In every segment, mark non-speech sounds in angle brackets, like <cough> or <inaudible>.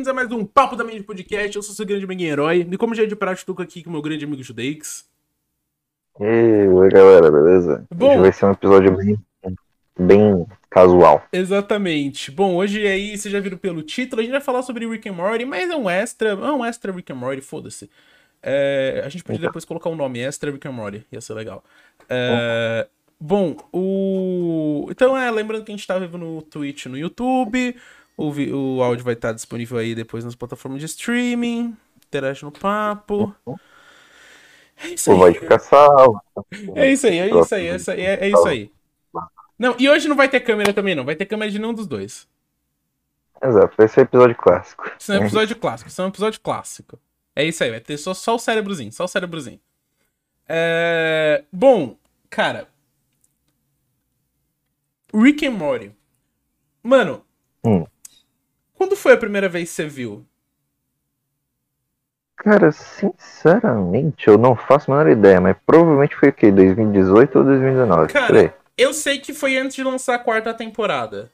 bem-vindos a mais um Papo da Mente Podcast. Eu sou seu grande amigo herói. E como já é de prática, estou aqui com o meu grande amigo Judeix. E aí, oi galera, beleza? Bom- Hoje vai ser um episódio bem, bem casual. Exatamente. Bom, hoje aí, vocês já viram pelo título, a gente vai falar sobre Rick and Morty, mas é um extra, é um extra Rick and Morty, foda-se. É, a gente podia depois colocar o nome, extra Rick and Morty, ia ser legal. É, bom, o... Então, é, lembrando que a gente tá vivo no Twitch no YouTube, o, vi- o áudio vai estar disponível aí depois nas plataformas de streaming, interage no papo. É isso Pô, vai aí. ficar salvo. É isso aí, é isso aí, é isso aí, é, é isso aí. Não, e hoje não vai ter câmera também, não. Vai ter câmera de nenhum dos dois. Exato, vai ser um episódio clássico. Isso é um episódio clássico, isso é um episódio clássico. É isso aí, vai ter só, só o cérebrozinho, só o cérebrozinho. É... Bom, cara. Rick and Morty. Mano, Hum. Quando foi a primeira vez que você viu? Cara, sinceramente, eu não faço a menor ideia, mas provavelmente foi o quê? 2018 ou 2019? Cara, Por aí. Eu sei que foi antes de lançar a quarta temporada.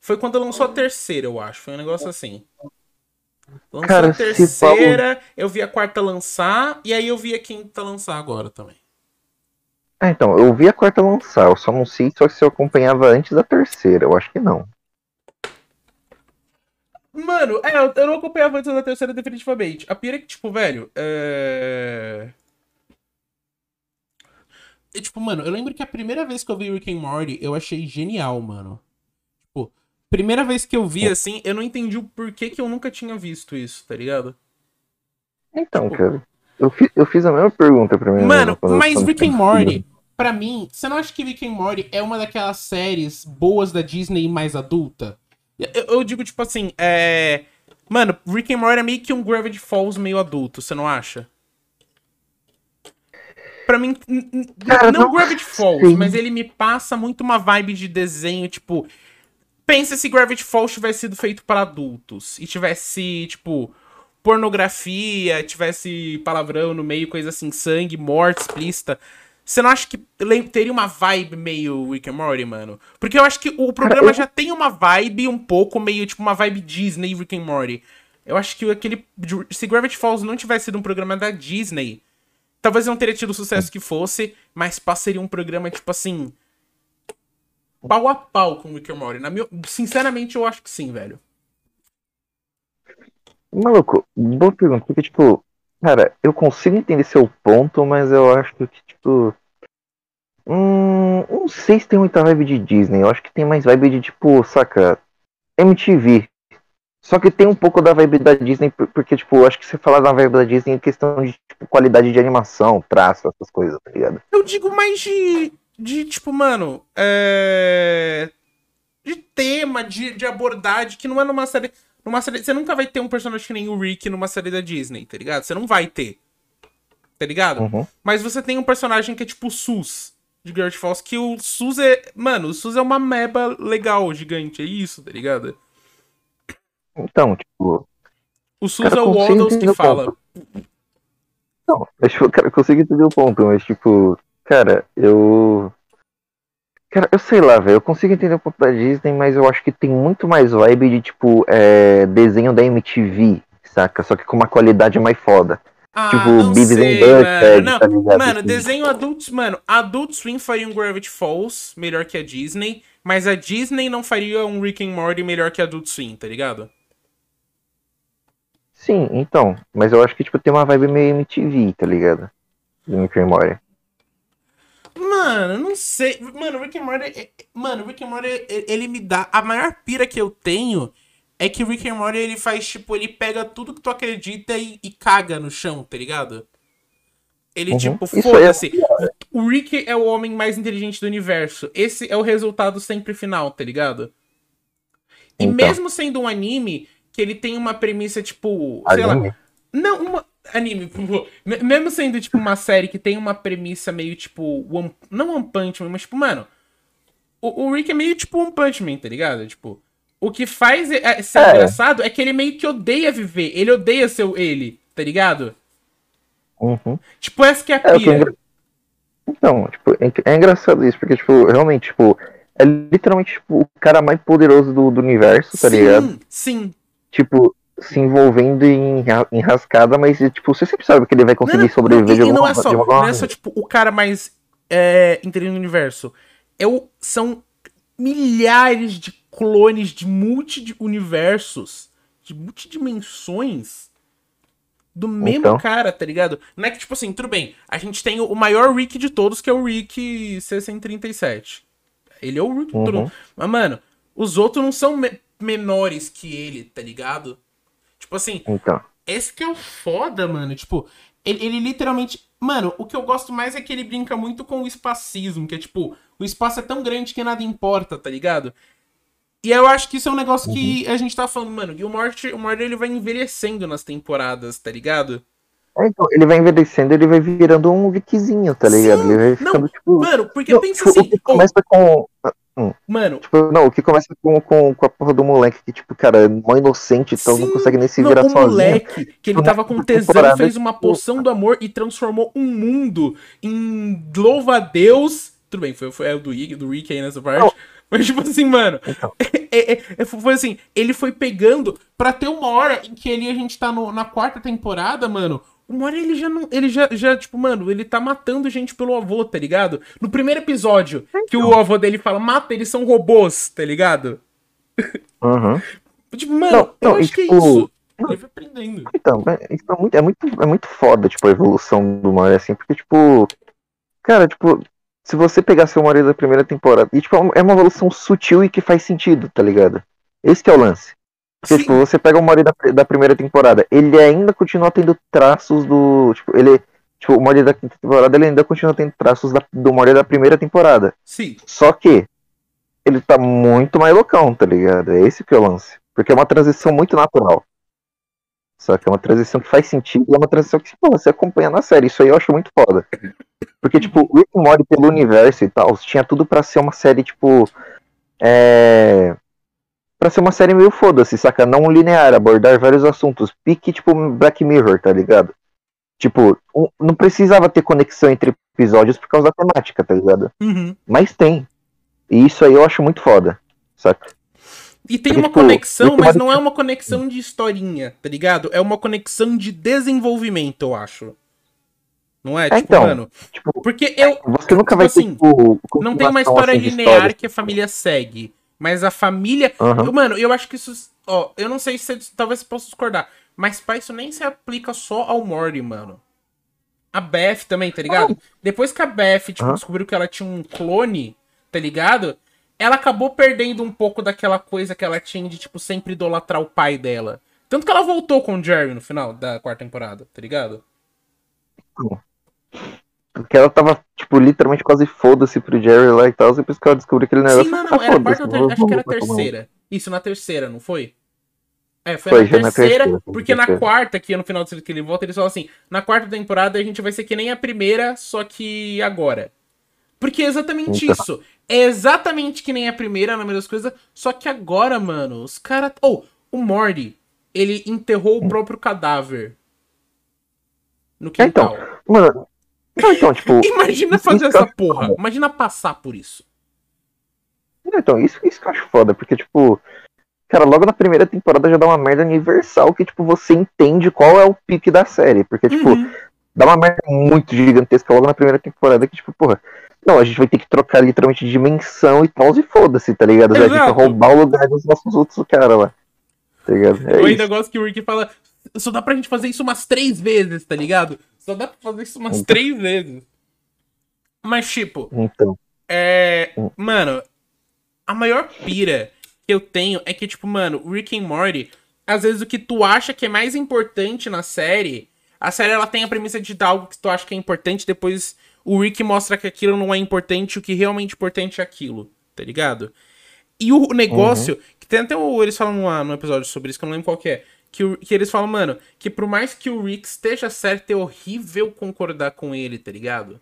Foi quando lançou a terceira, eu acho. Foi um negócio assim. Lançou Cara, a terceira, eu vi a quarta lançar, e aí eu vi a quinta lançar agora também. Ah, então, eu vi a quarta lançar, eu só não sei só se eu acompanhava antes da terceira, eu acho que não. Mano, é, eu, eu não acompanhava antes da terceira definitivamente. A pira é que, tipo, velho, é... E, tipo, mano, eu lembro que a primeira vez que eu vi Rick and Morty, eu achei genial, mano. Tipo, primeira vez que eu vi, assim, eu não entendi o porquê que eu nunca tinha visto isso, tá ligado? Então, Tipo- cara, eu, fi- eu fiz a mesma pergunta pra mim. Mano, mesmo, quando eu- mas Rick and Morty, pra mim, você não acha que Rick and Morty é uma daquelas séries boas da Disney mais adulta? Eu, eu digo, tipo assim, é. Mano, Rick and Morty é meio que um Gravity Falls meio adulto, você não acha? Pra mim, Cara, não não Gravity Falls, sei. mas ele me passa muito uma vibe de desenho, tipo. Pensa se Gravity Falls tivesse sido feito para adultos e tivesse, tipo, pornografia, tivesse palavrão no meio, coisa assim, sangue, morte explícita. Você não acha que teria uma vibe meio Rick and Morty, mano? Porque eu acho que o programa já tem uma vibe um pouco meio, tipo, uma vibe Disney Rick and Morty. Eu acho que aquele. Se Gravity Falls não tivesse sido um programa da Disney, talvez não teria tido o sucesso que fosse, mas pá, seria um programa, tipo assim. Pau a pau com Rick and Morty. Na minha... Sinceramente, eu acho que sim, velho. Maluco, boa pergunta, porque, tipo, cara, eu consigo entender seu ponto, mas eu acho que, tipo. Hum, não sei se tem muita vibe de Disney, eu acho que tem mais vibe de, tipo, saca, MTV. Só que tem um pouco da vibe da Disney, por- porque, tipo, eu acho que você falar da vibe da Disney em questão de, tipo, qualidade de animação, traço, essas coisas, tá ligado? Eu digo mais de. De, tipo, mano. É. De tema, de, de abordagem, que não é numa série. Numa série. Você nunca vai ter um personagem que nem o Rick numa série da Disney, tá ligado? Você não vai ter. Tá ligado? Uhum. Mas você tem um personagem que é tipo o Sus de Gravity Falls, que o Sus é. Mano, o Sus é uma meba legal, gigante, é isso, tá ligado? Então, tipo, O Sus é o Waddles que fala. Não, mas, tipo, cara, eu consigo entender o ponto, mas, tipo, cara, eu. Cara, eu sei lá, velho, eu consigo entender o ponto da Disney, mas eu acho que tem muito mais vibe de, tipo, é, desenho da MTV, saca? Só que com uma qualidade mais foda. Ah, Tipo, Beavis and Butthead, mano. tá ligado? mano, desenho adultos, mano, Adult Swim faria um Gravity Falls melhor que a Disney, mas a Disney não faria um Rick and Morty melhor que Adult Swim, tá ligado? Sim, então, mas eu acho que, tipo, tem uma vibe meio MTV, tá ligado? Do Rick and Morty. Mano, não sei. Mano, Rick and Morty. é- é- Mano, Rick and Morty, é- ele me dá. A maior pira que eu tenho é que Rick and Morty ele faz, tipo, ele pega tudo que tu acredita e, e caga no chão, tá ligado? Ele, Uhum. tipo, aí é foda-se. O Rick é o homem mais inteligente do universo. Esse é o resultado sempre final, tá ligado? E Então. mesmo sendo um anime, que ele tem uma premissa, tipo. Sei lá. Anime? Não, uma. Anime, mesmo sendo, tipo, uma série que tem uma premissa meio, tipo, One, não One Punch Man, mas, tipo, mano, o, o Rick é meio, tipo, One Punch Man, tá ligado? Tipo, o que faz é- é ser É. engraçado é que ele meio que odeia viver, ele odeia ser ele, tá ligado? Uhum. Tipo, essa que é a É, que é pira. engra- Então, tipo, é, é engraçado isso, porque, tipo, realmente, tipo, é literalmente, tipo, o cara mais poderoso do, do universo, tá ligado? Sim, sim. Tipo, se envolvendo em enrascada, mas tipo, você sempre sabe que ele vai conseguir não, sobreviver não, de alguma, não é só, Não é só, tipo, o cara mais é, inteligente do universo. É o, são milhares de clones de multi-universos, de multidimensões do mesmo então. cara, tá ligado? Não é que, tipo assim, tudo bem, a gente tem o maior Rick de todos, que é o Rick C137. Ele é o Rick uhum. de todos. Mas, mano, os outros não são me menores que ele, tá ligado? Tipo assim, então. esse que é o foda, mano. Tipo, ele, ele literalmente. Mano, o que eu gosto mais é que ele brinca muito com o espacismo, que é tipo, o espaço é tão grande que nada importa, tá ligado? E eu acho que isso é um negócio uhum. que a gente tá falando, mano, que o Morty, o Morty ele vai envelhecendo nas temporadas, tá ligado? É, então, ele vai envelhecendo, ele vai virando um Vickzinho, tá ligado? Sim. Ele vai ficando, não, tipo. Mano, porque não, pensa tipo, assim. Começa com. Hum. Mano. Tipo, não, o que começa com, com, com a porra do moleque, que, tipo, cara, é mó inocente, então Sim, não consegue nem se virar não, o sozinho. moleque, que ele tipo, tava com tesão, fez uma poção do amor e transformou um mundo em louva a Deus. Tudo bem, foi, foi é o do, do Rick aí nessa parte. Não. <laughs> Mas, tipo assim, mano. Então. <laughs> É, é, é, foi assim, ele foi pegando pra ter uma hora em que ele, a gente tá no, na quarta temporada, mano. Uma hora ele já não. Ele já, já, tipo, mano, ele tá matando gente pelo avô, tá ligado? No primeiro episódio, então. que o então. avô dele fala, mata, eles são robôs, tá ligado? Uhum. <laughs> tipo, mano, não, eu não, acho que é tipo, isso. Ele foi aprendendo. Então, é, isso é muito, é, muito, é muito foda, tipo, a evolução do Mario, assim, porque, tipo. Cara, tipo, se você pegasse o Mario da primeira temporada, e tipo, é uma evolução sutil e que faz sentido, tá ligado? Esse é o lance. Porque, tipo, você pega o Mario da, da, primeira temporada, ele ainda continua tendo traços do. Tipo, ele. Tipo, o Mario da quinta temporada, ele ainda continua tendo traços da, do Mario da primeira temporada. Sim. Só que ele tá muito mais loucão, tá ligado? É esse que é o lance. Porque é uma transição muito natural. Só que é uma transição que faz sentido é uma transição que pô, você acompanha na série. Isso aí eu acho muito foda. Porque, tipo, o Rick Mori pelo universo e tal, tinha tudo para ser uma série, tipo. É. Pra ser uma série meio foda-se, saca? Não linear, abordar vários assuntos. Pique, tipo, Black Mirror, tá ligado? Tipo, um, não precisava ter conexão entre episódios por causa da temática, tá ligado? Uhum. Mas tem. E isso aí eu acho muito foda, saca? E tem uma tipo, conexão, mas não é uma conexão de historinha, tá ligado? É uma conexão de desenvolvimento, eu acho. Não é? é tipo, então, mano. Tipo, porque eu. Você nunca tipo vai assim, ter, tipo, Não tem uma história assim, linear que a família segue. Mas a família. Uhum. Mano, eu acho que isso. Ó, eu não sei se você, talvez você possa discordar. Mas pra isso nem se aplica só ao Morty, mano. A Beth também, tá ligado? Uhum. Depois que a Beth, tipo, uhum. descobriu que ela tinha um clone, tá ligado? ela acabou perdendo um pouco daquela coisa que ela tinha de, tipo, sempre idolatrar o pai dela. Tanto que ela voltou com o Jerry no final da quarta temporada, tá ligado? Porque ela tava, tipo, literalmente quase foda-se pro Jerry lá e tal, depois que ela descobriu aquele negócio. Sim, não, não, era quarta, ter... acho que era a terceira. Isso, na terceira, não foi? É, foi, foi na, terceira, na terceira, porque na quarta, que no final do que ele volta, eles falam assim, na quarta temporada a gente vai ser que nem a primeira, só que agora. Porque é exatamente então. isso. É exatamente que nem a primeira, na das coisas. Só que agora, mano, os caras. Ou, oh, o Morty, ele enterrou o próprio cadáver. No quintal. Então, mano. Então, tipo. <laughs> Imagina fazer essa porra. Imagina passar por isso. Então, isso, isso que eu acho foda, porque, tipo. Cara, logo na primeira temporada já dá uma merda universal que, tipo, você entende qual é o pique da série. Porque, tipo, uhum. dá uma merda muito gigantesca logo na primeira temporada que, tipo, porra, não, a gente vai ter que trocar literalmente de dimensão e tal, e foda-se, tá ligado? Exato. A gente vai roubar o lugar dos nossos outros cara lá. Tá ligado? É Eu ainda gosto que o Rick fala. Só dá pra gente fazer isso umas três vezes, tá ligado? Só dá pra fazer isso umas então. três vezes. Mas, tipo. Então. É. Mano, a maior pira que eu tenho é que, tipo, mano, o Rick and Morty, às vezes o que tu acha que é mais importante na série. A série ela tem a premissa de dar algo que tu acha que é importante, depois o Rick mostra que aquilo não é importante, o que realmente importante é aquilo, tá ligado? E o negócio, uhum. que tem até o, eles falam no, no episódio sobre isso, que eu não lembro qual que é, que, o, que eles falam, mano, que por mais que o Rick esteja certo, é horrível concordar com ele, tá ligado?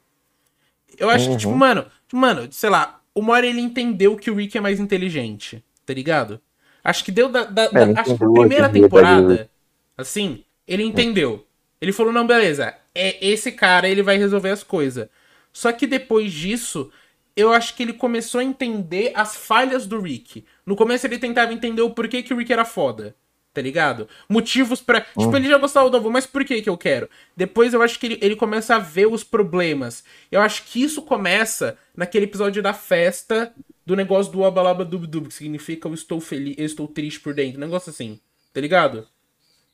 Eu acho uhum. que, tipo, uhum. mano, mano, sei lá, uma hora ele entendeu que o Rick é mais inteligente, tá ligado? Acho que deu da. da, é, da acho que a primeira temporada, assim, ele entendeu. Ele falou, não, beleza, é esse cara, ele vai resolver as coisas. Só que depois disso, eu acho que ele começou a entender as falhas do Rick. No começo ele tentava entender o porquê que o Rick era foda. Tá ligado? Motivos pra. Tipo, Hum. ele já gostava do avô, mas por que que eu quero? Depois eu acho que ele, ele começa a ver os problemas. Eu acho que isso começa naquele episódio da festa do negócio do abalaba dub dub, que significa eu estou feliz, eu estou triste por dentro. Um negócio assim, tá ligado?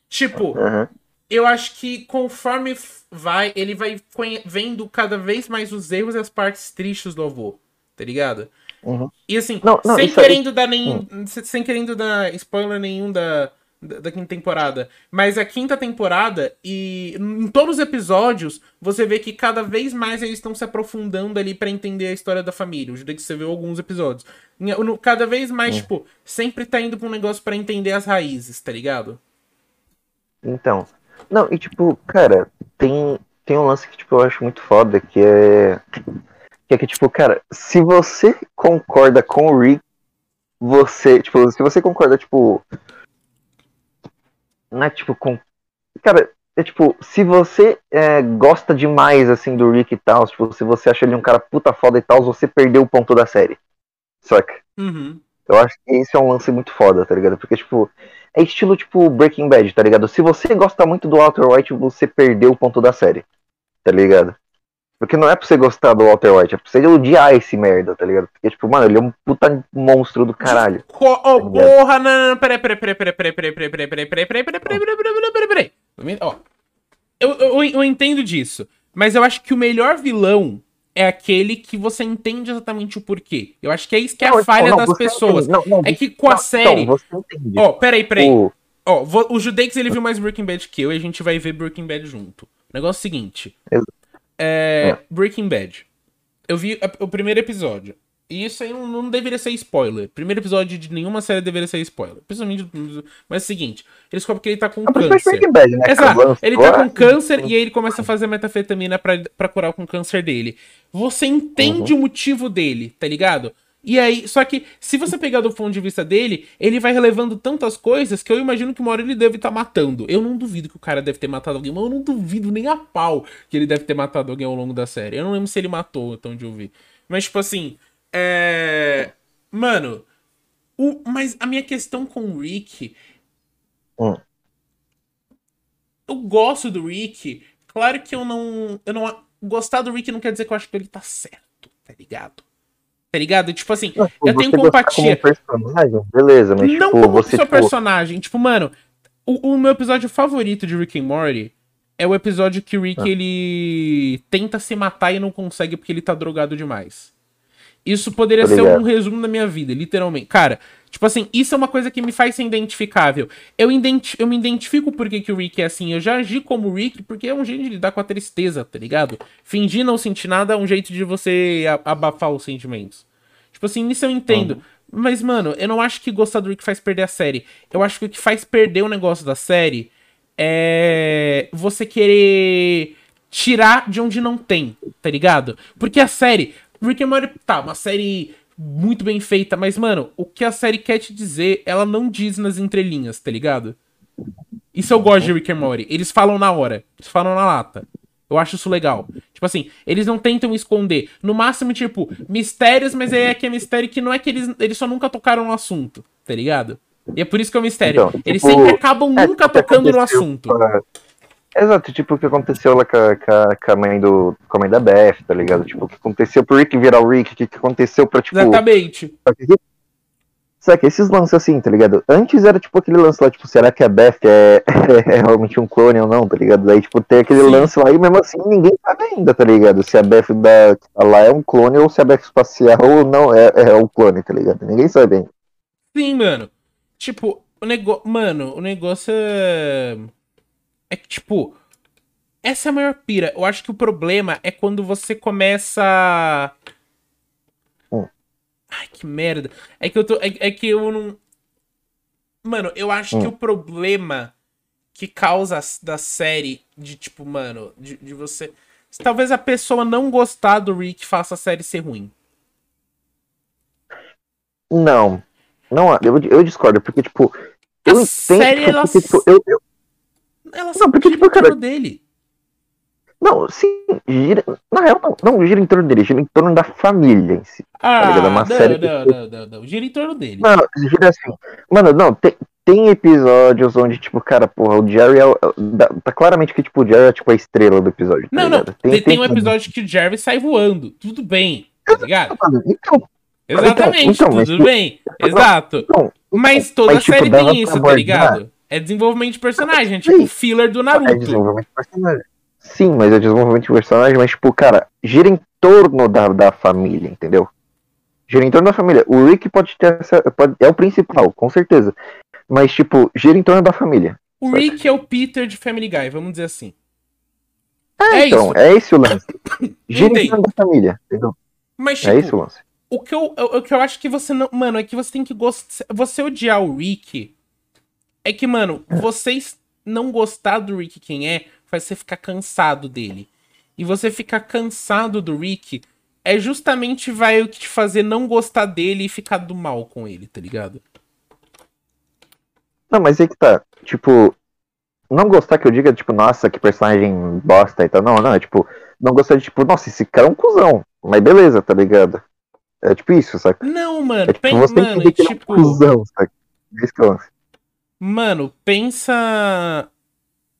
Tipo, Aham. eu acho que conforme vai, ele vai vendo cada vez mais os erros e as partes tristes do avô, tá ligado? Uhum. E assim, Não, não, sem isso aí- querendo dar nenhum. se- Sem querendo dar spoiler nenhum da, da, quinta temporada. Mas a quinta temporada, e em todos os episódios, você vê que cada vez mais eles estão se aprofundando ali pra entender a história da família. Jeito que você viu alguns episódios. Cada vez mais, tipo, sempre tá indo pra um negócio pra entender as raízes, tá ligado? Então. Não, e tipo, cara, tem, tem um lance que tipo, eu acho muito foda, que é. Que é que, tipo, cara, se você concorda com o Rick, você, tipo, se você concorda, tipo. Não é tipo com. Cara, é tipo, se você é, gosta demais, assim, do Rick e tal, tipo, se você acha ele um cara puta foda e tal, você perdeu o ponto da série. Saca? Uhum. Eu acho que esse é um lance muito foda, tá ligado? Porque, tipo, é estilo, tipo, Breaking Bad, tá ligado? Se você gosta muito do Walter White, você perdeu o ponto da série, tá ligado? Porque não é pra você gostar do Walter White, é pra você odiar esse merda, tá ligado? Porque, tipo, mano, ele é um puta monstro do caralho. Oh, porra, não, não, peraí, peraí, peraí, peraí, peraí, peraí, peraí, peraí, peraí, peraí, peraí, peraí, peraí, peraí, peraí, peraí. Ó, eu, eu, eu entendo disso, mas eu acho que o melhor vilão é aquele que você entende exatamente o porquê. Eu acho que é isso que é a falha das pessoas. entende. Não, não, É que com a série... Então. Ó, peraí, peraí. O- Ó, o Judeix ele viu mais Breaking Bad que eu e a gente vai ver Breaking Bad junto. O negócio é o seguinte. Exato. É, Breaking Bad. Eu vi a- o primeiro episódio. E isso aí não, não deveria ser spoiler. Primeiro episódio de nenhuma série deveria ser spoiler. Principalmente. Mas é o seguinte: eles descobrem que ele tá com Ah, câncer. Breaking Bad, né? Exato. Ele tá com câncer e aí ele começa a fazer metafetamina pra, pra curar com o câncer dele. Você entende o motivo dele, tá ligado? E aí, só que se você pegar do ponto de vista dele, ele vai relevando tantas coisas que eu imagino que uma hora ele deve estar matando. Eu não duvido que o cara deve ter matado alguém, mas eu não duvido nem a pau que ele deve ter matado alguém ao longo da série. Eu não lembro se ele matou, então de ouvir. Mas, tipo assim, é. Mano, o... mas a minha questão com o Rick Hum. eu gosto do Rick. Claro que eu não. Eu não. Gostar do Rick não quer dizer que eu acho que ele tá certo, tá ligado? Tá ligado? Tipo assim, Não, tipo, eu tenho. Como personagem, beleza, mas não tipo, como você seu tipo, personagem. Tipo, mano, o, o meu episódio favorito de Rick and Morty é o episódio que o Rick Ah. ele tenta se matar e não consegue porque ele tá drogado demais. Isso poderia ser um resumo da minha vida, literalmente. Cara, tipo assim, isso é uma coisa que me faz ser identificável. Eu, identi eu me identifico por que, o Rick é assim. Eu já agi como o Rick porque é um jeito de lidar com a tristeza, tá ligado? Fingir não sentir nada é um jeito de você abafar os sentimentos. Tipo assim, nisso eu entendo. Mas, mano, eu não acho que gostar do Rick faz perder a série. Eu acho que o que faz perder o negócio da série é você querer tirar de onde não tem, tá ligado? Porque a série. Rick and Morty, tá, uma série muito bem feita, mas, mano, o que a série quer te dizer, ela não diz nas entrelinhas, tá ligado? Isso eu gosto de Rick and Morty. Eles falam na hora. Eles falam na lata. Eu acho isso legal. Tipo assim, eles não tentam esconder. No máximo, tipo, mistérios, mas aí é que é mistério que não é que eles, eles só nunca tocaram no assunto, tá ligado? E é por isso que é um mistério. Então, eles tipo, sempre acabam é, nunca o que tocando no assunto. com a- Exato, tipo o que aconteceu lá com a, com a- mãe do. com a mãe da Beth, tá ligado? Tipo, o que aconteceu pro Rick virar o Rick, o que, que aconteceu pra, tipo. Exatamente. Sabe, esses lances assim, tá ligado? Antes era tipo aquele lance lá, tipo, será que a Beth é, <laughs> é realmente um clone ou não, tá ligado? Daí, tipo, tem aquele Sim. lance lá e mesmo assim ninguém sabe ainda, tá ligado? Se a Beth da, tá lá é um clone ou se a Beth espacial ou não é, é um clone, tá ligado? Ninguém sabe ainda. Sim, mano. Tipo, o negócio. Mano, o negócio é. É que, tipo. Essa é a maior pira. Eu acho que o problema é quando você começa. Hum. Ai, que merda. É que eu tô. É, é que eu não. Mano, eu acho que Hum. o problema que causa da série de, tipo, mano, de, de você. Talvez a pessoa não gostar do Rick faça a série ser ruim. Não. Não, eu, eu discordo, porque, tipo, eu A entendo, série, tipo, ela porque, tipo, eu, eu- Ela Não, porque, tipo, cara, dele. Não, sim, gira. Na real, não, não gira em torno dele, gira em torno da família em si. Ah, ligado? É uma não, série não, que- não, não, não. Gira em torno dele. Não, gira assim. Mano, não, tem, tem episódios onde, tipo, cara, porra, o Jerry é. dá- Tá claramente que, tipo, o Jerry é tipo a estrela do episódio. tá Não, não. ligado? Tem, tem um episódio que o Jerry sai voando. Tudo bem, tá ligado? Então, Exatamente, então, tudo tu- bem. Exato. então, Mas toda Mas, tipo, série tem isso, tá ligado? É desenvolvimento de personagem, é tipo filler do é Naruto. desenvolvimento de personagem. Sim, mas é desenvolvimento de personagem, mas, tipo, cara, gira em torno da, da família, entendeu? Gira em torno da família. O Rick pode ter essa. Pode, é o principal, com certeza. Mas, tipo, gira em torno da família. O Rick é o Peter de Family Guy, vamos dizer assim. É, É então, isso. é esse o lance. <coughs> Gira em torno da família, entendeu? Mas, tipo, É esse o lance. o que, eu, o que eu acho que você não. Mano, é que você tem que gostar. Você odiar o Rick. É que, mano, vocês não gostar do Rick quem é, faz você ficar cansado dele. E você ficar cansado do Rick é justamente vai o que te fazer não gostar dele e ficar do mal com ele, tá ligado? Não, mas aí que tá. Tipo, não gostar que eu diga, tipo, nossa, que personagem bosta e tal. Não, não, é tipo, não gostar de, tipo, nossa, esse cara é um cuzão. Mas beleza, tá ligado? É tipo isso, saca? Não, mano, É tipo, você mano, entender que ele é um tipo, cuzão, saca? É mano, pensa.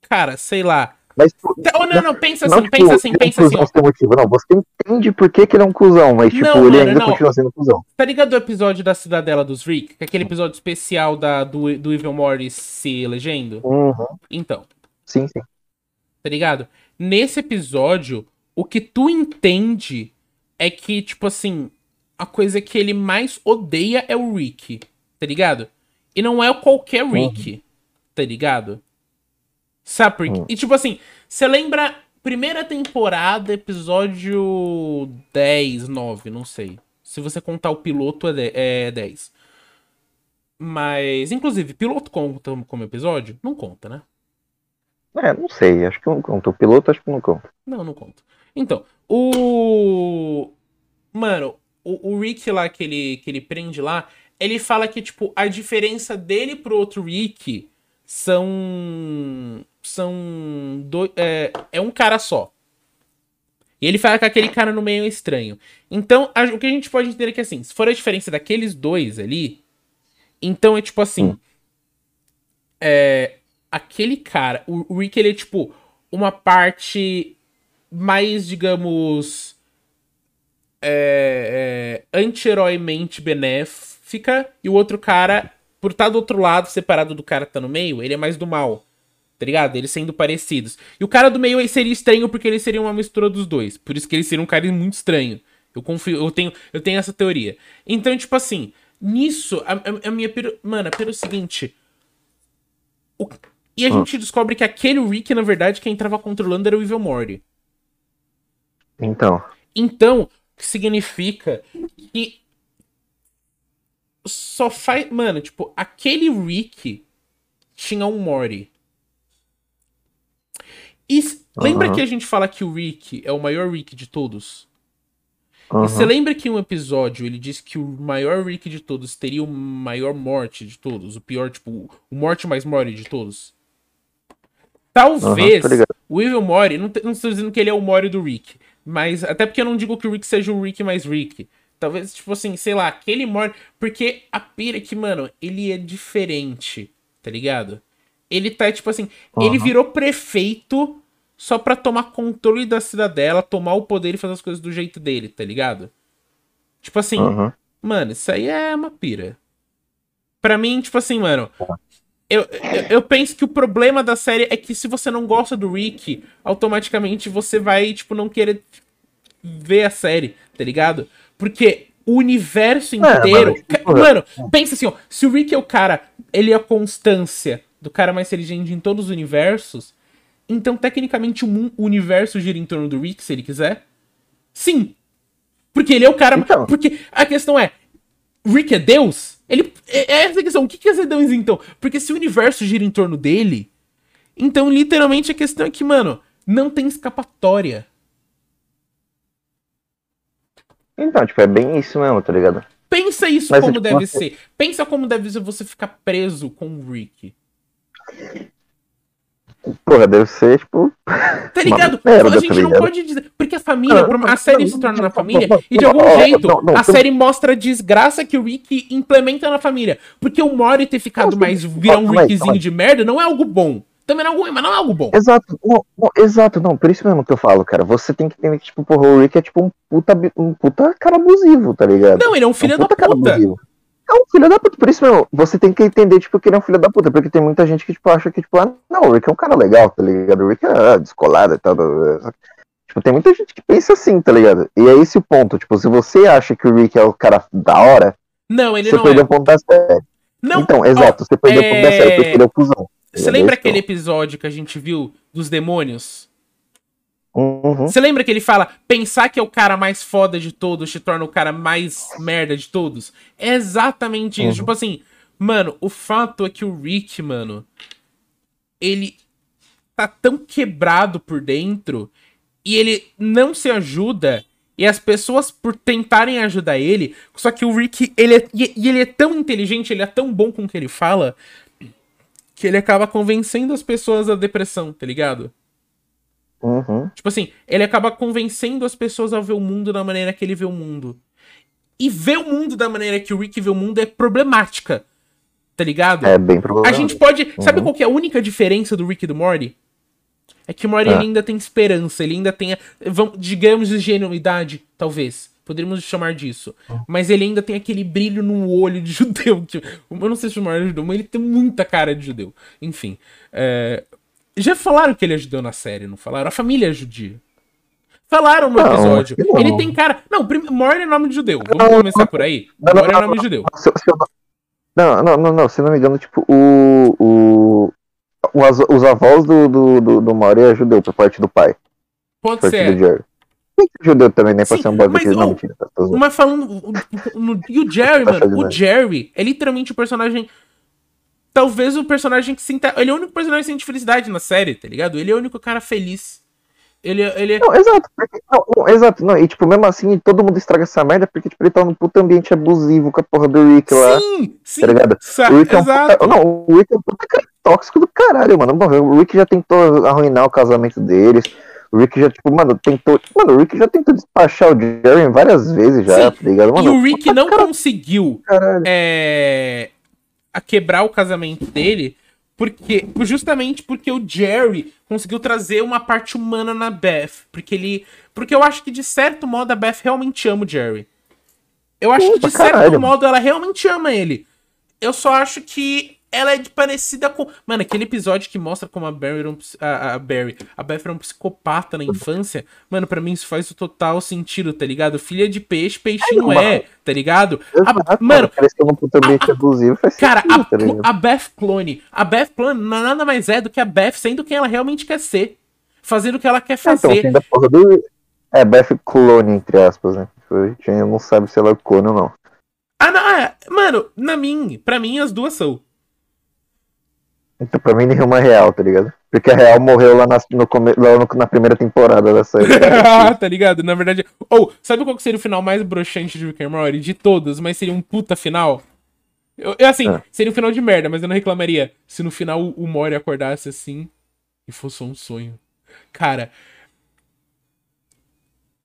Cara, sei lá. Mas, tipo, Oh, não, não, pensa não, assim, tipo, pensa assim, ele é um pensa assim, ó. sem motivo. Não, você entende por que, que ele é um cuzão, mas, tipo, Não, ele mano, ainda não. continua sendo cuzão. Tá ligado o episódio da Cidadela dos Rick? É aquele episódio especial da, do, do Evil Mortis se elegendo? Uhum. Então, Sim, sim. tá ligado? Nesse episódio, o que tu entende é que, tipo assim, a coisa que ele mais odeia é o Rick, tá ligado? E não é qualquer Rick, tá ligado? Sabe por quê? Uhum. E tipo assim, você lembra primeira temporada, episódio 10, 9, não sei. Se você contar o piloto é, de- é 10. Mas, inclusive, piloto conta como episódio? Não conta, né? É, não sei, acho que não conta. O piloto acho que não conta. Não, não conta. Então, o. Mano, o, o Rick lá que ele, que ele prende lá, ele fala que, tipo, a diferença dele pro outro Rick são. São. Dois, é, é um cara só. E ele fala que aquele cara no meio é estranho. Então, a- o que a gente pode entender é que, assim, se for a diferença daqueles dois ali, então é tipo assim. Hum. É, aquele cara, o, o Rick, ele é tipo uma parte mais, digamos. É, é, anti-heróimente benéfica. E o outro cara, por estar do outro lado, separado do cara que tá no meio, ele é mais do mal. Tá ligado? Eles sendo parecidos. E o cara do meio aí seria estranho porque ele seria uma mistura dos dois. Por isso que ele seria um cara muito estranho. Eu confio, eu tenho, eu tenho essa teoria. Então, tipo assim, nisso, a, a- a minha. pira- Mano, pelo seguinte. o- e a Ah. gente descobre que aquele Rick, na verdade, quem tava controlando era o Evil Morty. Então. Então, o que significa que só faz. Mano, tipo, aquele Rick tinha um Morty. E lembra Aham. que a gente fala que o Rick é o maior Rick de todos? Aham. você lembra que em um episódio ele disse que o maior Rick de todos teria o maior morte de todos? O pior, tipo, o morte mais morte de todos? Talvez o Evil Mori, não, não estou dizendo que ele é o Mori do Rick, mas até porque eu não digo que o Rick seja o Rick mais Rick. Talvez, tipo assim, sei lá, aquele Mori. Porque a pira é que, mano, ele é diferente, tá ligado? Ele tá, tipo assim, ele Aham. virou prefeito só pra tomar controle da cidadela, tomar o poder e fazer as coisas do jeito dele, tá ligado? Tipo assim, Aham. Mano, isso aí é uma pira. Pra mim, tipo assim, mano. Eu, eu, eu penso que o problema da série é que se você não gosta do Rick, automaticamente você vai, tipo, não querer ver a série, tá ligado? Porque o universo inteiro. mas, tipo, Ca- mano, pensa assim, ó. Se o Rick é o cara, ele é a constância do cara mais inteligente em todos os universos, então tecnicamente o universo gira em torno do Rick, se ele quiser. Sim. Porque ele é o cara. Então. Porque a questão é. Rick é Deus? Ele. É é essa a questão. O que que é ser Deus então? Porque se o universo gira em torno dele. Então, literalmente, a questão é que, mano, não tem escapatória. Então, tipo, é bem isso mesmo, tá ligado? Pensa isso Mas, como tipo, deve você- ser. Pensa como deve ser você ficar preso com o Rick. Porra, deve ser, tipo. Tá ligado? merda, a gente tá não pode dizer. Porque a família, a série se torna na família, e de algum jeito a série mostra a desgraça que o Rick implementa na família. Porque o Mori ter ficado mais virar um Rickzinho de merda não é algo bom. Também não é algo mas não é algo bom. Exato, não, não, exato, não, por isso mesmo que eu falo, cara. Você tem que entender que, tipo, porra, o Rick é tipo um puta, um puta cara abusivo, tá ligado? Não, ele é um filho é um da puta. É um filho da puta, por isso mesmo, você tem que entender, tipo, que ele é um filho da puta, porque tem muita gente que, tipo, acha que, tipo, ah, não, o Rick é um cara legal, tá ligado? O Rick é descolado e tal. Tipo, tem muita gente que pensa assim, tá ligado? E é esse o ponto, tipo, se você acha que o Rick é o cara da hora, não, ele você não perdeu é. o ponto da série. Não, então, exato, você perdeu é... o ponto da série, porque ele é o cuzão. Você lembra aquele episódio que a gente viu dos demônios? Uhum. Você lembra que ele fala, pensar que é o cara mais foda de todos te torna o cara mais merda de todos? É exatamente isso. Uhum. Tipo assim, mano, o fato é que o Rick, mano, ele tá tão quebrado por dentro e ele não se ajuda. E as pessoas, por tentarem ajudar ele, só que o Rick, ele é, e ele é tão inteligente, ele é tão bom com o que ele fala, que ele acaba convencendo as pessoas da depressão, tá ligado? Uhum. Tipo assim, ele acaba convencendo as pessoas a ver o mundo da maneira que ele vê o mundo. E ver o mundo da maneira que o Rick vê o mundo é problemática. Tá ligado? É bem problemático. A gente pode. Uhum. Sabe qual que é a única diferença do Rick e do Morty? É que o Morty ah. ainda tem esperança, ele ainda tem. Vamos, digamos, ingenuidade, talvez. Poderíamos chamar disso. Uhum. Mas ele ainda tem aquele brilho no olho de <laughs> judeu. Que, eu não sei se o Morty é judeu, mas ele tem muita cara de judeu. Enfim. É, já falaram que ele é judeu na série, não falaram? A família é judia. Falaram no não, episódio. Ele tem cara. Não, Mor é nome de judeu. Vamos não, começar por aí. Mor é nome de judeu. Não, não, não, não, se não me engano, tipo, o. o os, os avós do, do, do, do Mori é judeu por parte do pai. Pode ser. Do Jerry. Judeu também, nem né, pra ser um bagulho mas, não, mentira, tá mas falando. No, e o Jerry, mano, o Jerry é literalmente o personagem talvez o personagem que sinta. Ele é o único personagem que sente felicidade na série, tá ligado? Ele é o único cara feliz. Ele, ele é... Não, exato, porque, não, não, exato, não, e tipo, mesmo assim, todo mundo estraga essa merda porque tipo, ele tá num puto ambiente abusivo com a porra do Rick lá. Sim, sim. Tá ligado? o Rick é um puta, não, o Rick é um puta cara tóxico do caralho, mano. O Rick já tentou arruinar o casamento deles. O Rick já, tipo, mano, tentou. Mano, o Rick já tentou despachar o Jerry várias vezes já, sim. tá ligado? Mano, e o Rick não cara... conseguiu é, a quebrar o casamento dele, porque justamente porque o Jerry conseguiu trazer uma parte humana na Beth, porque ele, porque eu acho que de certo modo a Beth realmente ama o Jerry. Eu acho Puta, que de certo caralho. modo ela realmente ama ele. Eu só acho que ela é parecida com. Mano, aquele episódio que mostra como a Barry, um, a, a Barry, a Beth era um psicopata na infância. Mano, para mim isso faz o total sentido, tá ligado? Filha de peixe, peixinho é, é tá ligado? A, mano, parece que também a, abusivo, Cara, a, tá a Beth Clone, a Beth Clone nada mais é do que a Beth sendo quem ela realmente quer ser. Fazendo o que ela quer fazer. Então, da porra do... É, Beth Clone, entre aspas, né? A gente não sabe se ela é clone ou não. Ah, não, é, mano, na mim, pra mim as duas são. Então, pra mim, nenhuma é real, tá ligado? Porque a real morreu lá na, no, lá no, na primeira temporada da série. <laughs> tá ligado? Na verdade. Ou, oh, sabe qual seria o final mais broxante de Rick and Morty? De todos, mas seria um puta final? Eu, assim, ah. seria um final de merda, mas eu não reclamaria se no final o, Mori acordasse assim e fosse um sonho. Cara.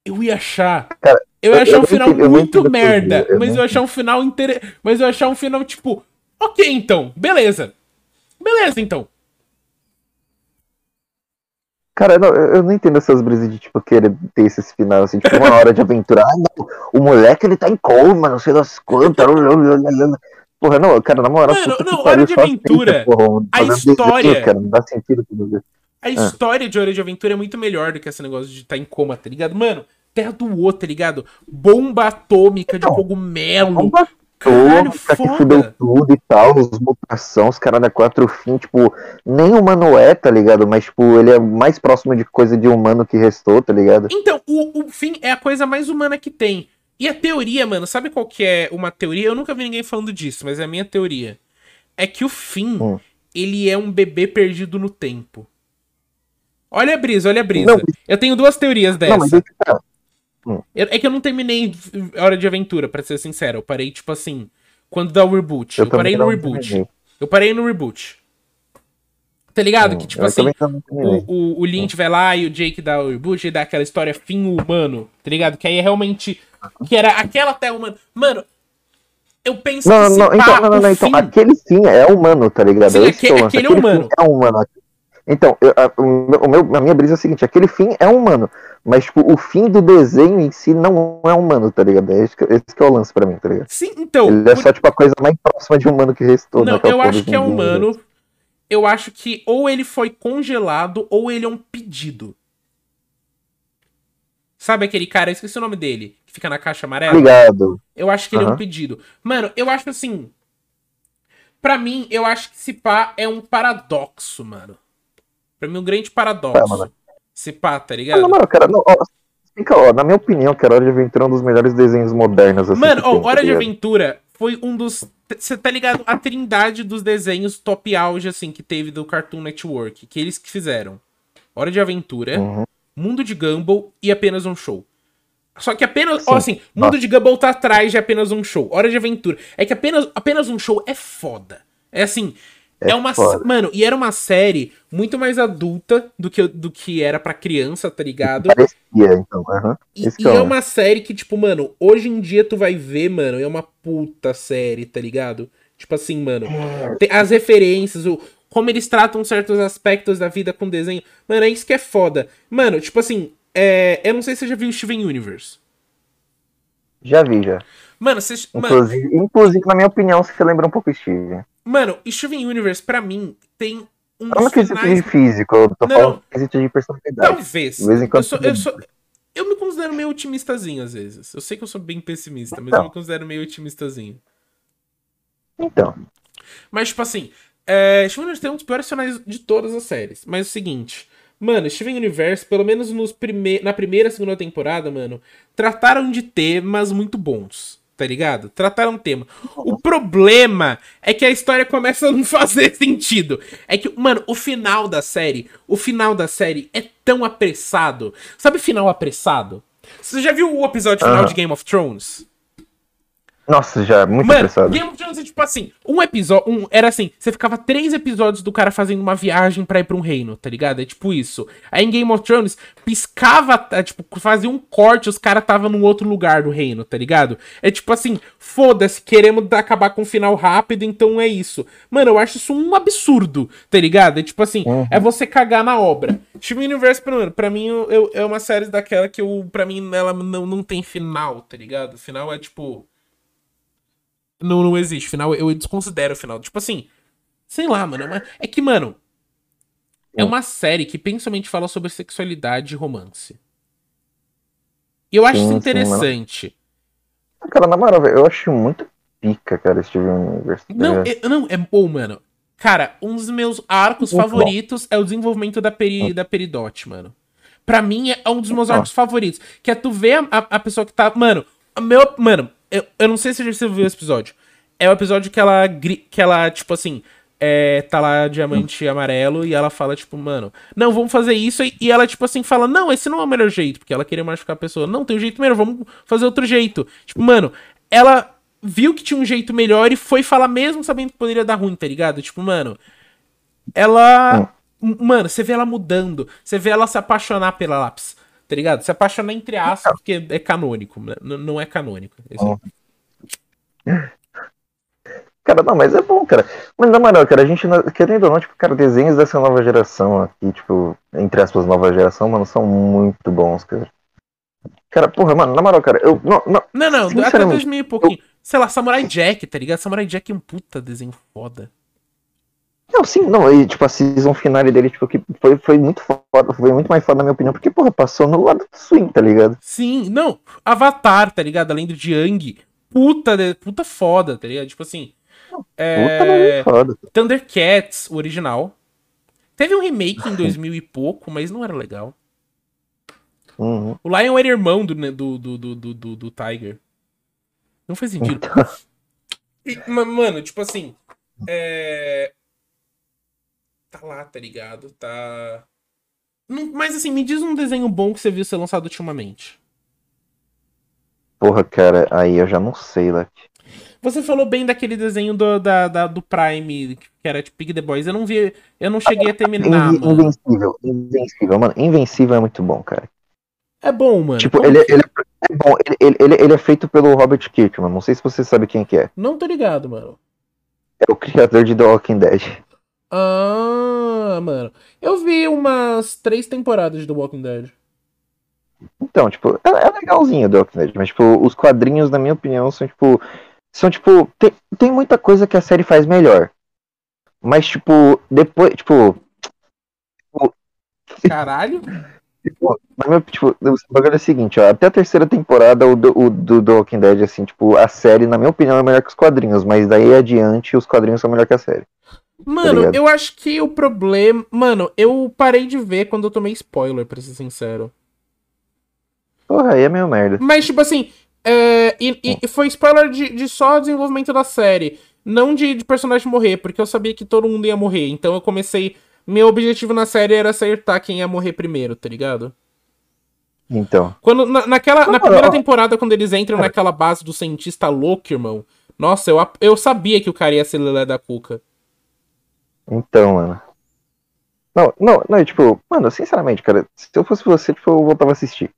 Eu ia achar. Cara, eu ia achar eu um final muito merda. mas eu ia achar um final interessante. Mas eu ia achar um final, tipo. Ok, então, beleza. Beleza, então. Cara, não, eu não entendo essas brisas de, tipo, querer ter esses final, assim, tipo, uma hora de aventura. Ah, não, o moleque, ele tá em coma, não sei das quantas. Porra, não, cara, na moral, Mano, não, hora de aventura. Porra, a história. cara, não dá sentido tudo isso. A ah. história de Hora de Aventura é muito melhor do que esse negócio de estar tá em coma, tá ligado? Mano, Terra do O, tá ligado? Bomba atômica de cogumelo. Bomba Caralho, que fudeu tudo e tal, os mutação, os caras da quatro fim, tipo, nem humano é, tá ligado? Mas, tipo, ele é mais próximo de coisa de humano que restou, tá ligado? Então, o, o fim é a coisa mais humana que tem. E a teoria, mano, sabe qual que é uma teoria? Eu nunca vi ninguém falando disso, mas é a minha teoria. É que o fim, hum. ele é um bebê perdido no tempo. Olha a brisa, olha a brisa. Não, eu tenho duas teorias dessa. Não, mas tá. Hum. é que eu não terminei Hora de Aventura, para ser sincero. Eu parei, tipo assim, quando dá o reboot. Eu, eu parei no reboot. Eu parei no reboot. Tá ligado? Que tipo assim, o, o, o Lynch vai lá e o Jake dá o reboot e dá aquela história fim humano, tá ligado? Que aí é realmente. Que era aquela até humano. Mano, eu penso não, que não, então, não, não, não, então, aquele sim é humano, tá ligado? Sim, é aquele, aquele, é humano. é humano. Então, eu, a, o meu, a minha brisa é a seguinte, aquele fim é humano, mas tipo, o fim do desenho em si não é humano, tá ligado? É esse que, esse que é o lance pra mim, tá ligado? Sim, então. Ele é só tipo a coisa mais próxima de humano que restou. Não, eu acho que é humano. Eu acho que ou ele foi congelado ou ele é um pedido. Sabe aquele cara, eu esqueci o nome dele, que fica na caixa amarela? Obrigado. Eu acho que ele uhum. é um pedido. Mano, eu acho assim. Pra mim, eu acho que esse pá é um paradoxo, mano. Pra mim, um grande paradoxo. É, esse pá, tá ligado? Não, mano, cara, não, ó, na minha opinião, que Hora de Aventura é um dos melhores desenhos modernos. Assim, mano, ó, tem, Hora tá de Aventura foi um dos. Você tá ligado? A trindade dos desenhos top auge, assim, que teve do Cartoon Network. Que eles que fizeram. Hora de Aventura, uhum. Mundo de Gumball e apenas um show. Só que apenas. Sim. Ó, assim, Mundo Nossa. de Gumball tá atrás de apenas um show. Hora de Aventura. É que apenas, apenas um show é foda. É assim. É, é uma. Foda. Mano, e era uma série muito mais adulta do que, do que era pra criança, tá ligado? Parecia, então. Uhum. E, e é uma série que, tipo, mano, hoje em dia tu vai ver, mano, é uma puta série, tá ligado? Tipo assim, mano. É. As referências, o, como eles tratam certos aspectos da vida com desenho. Mano, é isso que é foda. Mano, tipo assim, é, eu não sei se você já viu Steven Universe. Já vi, já. Mano, você. Inclusive, mano, inclusive, na minha opinião, você lembra um pouco Steven. Mano, Steven Universe, pra mim, tem um. Não quesito finais... de físico, eu tô não, falando quesito de personalidade. Talvez. De vez em quando eu, sou, eu, sou, eu me considero meio otimistazinho às vezes. Eu sei que eu sou bem pessimista, mas então. eu me considero meio otimistazinho. Então. Mas, tipo assim, é, Steven Universe tem um dos piores finais de todas as séries. Mas é o seguinte. Mano, Steven Universe, pelo menos nos prime na primeira e segunda temporada, mano, trataram de temas muito bons tá ligado? Trataram um tema. O problema é que a história começa a não <laughs> fazer sentido. É que, mano, o final da série, o final da série é tão apressado. Sabe final apressado? Você já viu o episódio final de Game of Thrones? Nossa, já, é muito Mano, apressado. Game of Thrones é tipo assim, um episódio, um, era assim, você ficava três episódios do cara fazendo uma viagem para ir pra um reino, tá ligado? É tipo isso. Aí em Game of Thrones, piscava, é, tipo, fazia um corte, os caras tava num outro lugar do reino, tá ligado? É tipo assim, foda-se, queremos acabar com um final rápido, então é isso. Mano, eu acho isso um absurdo, tá ligado? É tipo assim, uhum. é você cagar na obra. Steven Universe, pra, pra mim, eu, eu, é uma série daquela que eu, pra mim, ela não, não tem final, tá ligado? O final é tipo não, não existe. Final, eu desconsidero o final. Tipo assim, sei lá, mano. É, uma... é que, mano, é uma série que principalmente fala sobre sexualidade e romance. E eu acho sim, isso interessante. Sim, cara, na moral, eu acho muito pica, cara, Steven Universe. Tá não, é, não, é bom, mano. Cara, um dos meus arcos muito favoritos bom. é o desenvolvimento da, peri, da Peridote, mano. Pra mim é um dos meus arcos favoritos. Que é tu ver a, a pessoa que tá. Mano, meu. Mano, eu, eu não sei se você viu esse episódio. É o episódio que ela, que ela tipo assim, é, tá lá diamante amarelo e ela fala, tipo, mano, não, vamos fazer isso. E ela, tipo assim, fala, não, esse não é o melhor jeito, porque ela queria machucar a pessoa. Não, tem um jeito melhor, vamos fazer outro jeito. Tipo, mano, ela viu que tinha um jeito melhor e foi falar mesmo sabendo que poderia dar ruim, tá ligado? Tipo, mano, ela. Mano, você vê ela mudando, você vê ela se apaixonar pela lápis tá ligado? Se apaixonar entre aspas, porque é canônico, né? não é canônico. É... Cara, não, mas é bom, cara. Mas na moral, cara, a gente, querendo ou não, tipo, cara, desenhos dessa nova geração aqui, tipo, entre aspas, nova geração, mano, são muito bons, cara. Cara, porra, mano, na moral, cara, eu. Não, não, não, não até 2000 e pouquinho. Eu... Sei lá, Samurai Jack, tá ligado? Samurai Jack é um puta desenho foda. Não, sim, não, e tipo, a season final dele, tipo, que foi, foi muito foda, foi muito mais foda na minha opinião, porque, porra, passou no lado do swing, tá ligado? Sim, não, Avatar, tá ligado? Além do Yang, puta, puta foda, tá ligado? Tipo assim, é... Puta foda. Thundercats, o original. Teve um remake em 2000 e pouco, mas não era legal. Uhum. O Lion era irmão do, do, do, do, do, do Tiger. Não faz sentido. Então... E, mano, tipo assim, é tá lá, tá ligado? Tá. Mas assim, me diz um desenho bom que você viu ser lançado ultimamente. Porra, cara, aí eu já não sei, Luck. Você falou bem daquele desenho do, da, da- do Prime, que era tipo Big The Boys. Eu não vi. Eu não cheguei a terminar, Invi- mano. Invencível, Invencível, mano. Invencível é muito bom, cara. É bom, mano. tipo, Como ele, que- ele é é bom. Ele, ele, ele, ele é feito pelo Robert Kirkman. Não sei se você sabe quem que é. Não tô ligado, mano. É o criador de The Walking Dead. Ah, mano. Eu vi umas três temporadas de The Walking Dead. Então, tipo, é, é legalzinho The Walking Dead, mas, tipo, os quadrinhos, na minha opinião, são, tipo. São, tipo. Tem, tem muita coisa que a série faz melhor. Mas, tipo, depois, tipo. Caralho. <laughs> Tipo, na minha, tipo, o bagulho é o seguinte, ó, até a terceira temporada o do, o do The Walking Dead, assim, tipo, a série, na minha opinião, é melhor que os quadrinhos, mas daí adiante os quadrinhos são melhor que a série. Mano, ligado? eu acho que o problema. Mano, eu parei de ver quando eu tomei spoiler, pra ser sincero. Porra, aí é meio merda. Mas, tipo assim, é, e, e foi spoiler de, de só desenvolvimento da série. Não de, de personagem morrer, porque eu sabia que todo mundo ia morrer. Então eu comecei. Meu objetivo na série era acertar quem ia morrer primeiro, tá ligado? Então. Quando, na, naquela, na primeira temporada, quando eles entram naquela base do cientista louco, irmão. Nossa, eu, eu sabia que o cara ia ser Lelé da Cuca. Então, mano. Não, não, não, tipo, mano, sinceramente, cara, se eu fosse você, tipo, eu voltava a assistir.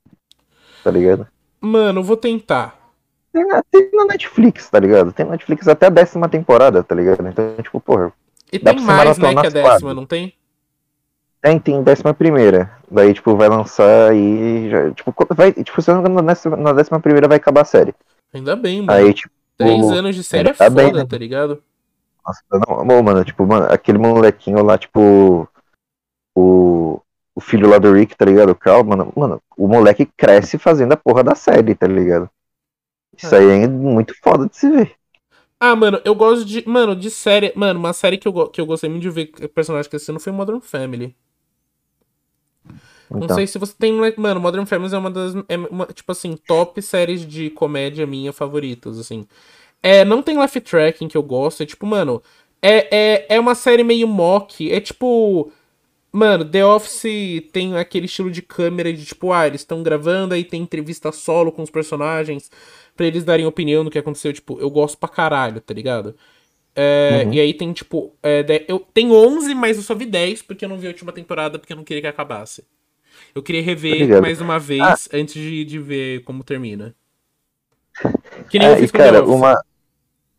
Tá ligado? Mano, eu vou tentar. Tem na, tem na Netflix, tá ligado? Tem na Netflix até a décima temporada, tá ligado? Então, tipo, porra, E tem mais, né, que a décima, não tem? tem, tem décima primeira. Daí, tipo, vai lançar e já, tipo, vai, tipo, se eu não me engano, na décima, primeira vai acabar a série. Ainda bem, mano. Aí, tipo, 10 anos de série é foda, bem, né? tá ligado? Nossa, não, amor, mano, tipo, mano, aquele molequinho lá, tipo, o, o filho lá do Rick, tá ligado? O Carl, mano, mano, o moleque cresce fazendo a porra da série, tá ligado? Isso É. aí é muito foda de se ver. Ah, mano, eu gosto de. Mano, de série. Mano, uma série que eu, que eu gostei muito de ver personagem crescendo foi Modern Family. Não Então, sei se você tem. Mano, Modern Family é uma das. É uma, tipo assim, top séries de comédia minha favoritas, assim. É, não tem laugh tracking que eu gosto. É tipo, mano. É, é, é uma série meio mock. É tipo. Mano, The Office tem aquele estilo de câmera de tipo, ah, eles estão gravando, aí tem entrevista solo com os personagens pra eles darem opinião do que aconteceu. Tipo, eu gosto pra caralho, tá ligado? É, Uhum. E aí tem, tipo, é, de- eu tenho 11, mas eu só vi 10 porque eu não vi a última temporada porque eu não queria que acabasse. Eu queria rever mais uma vez Ah. antes de, de ver como termina. Que nem eu é, e fiz com The cara, Office. uma.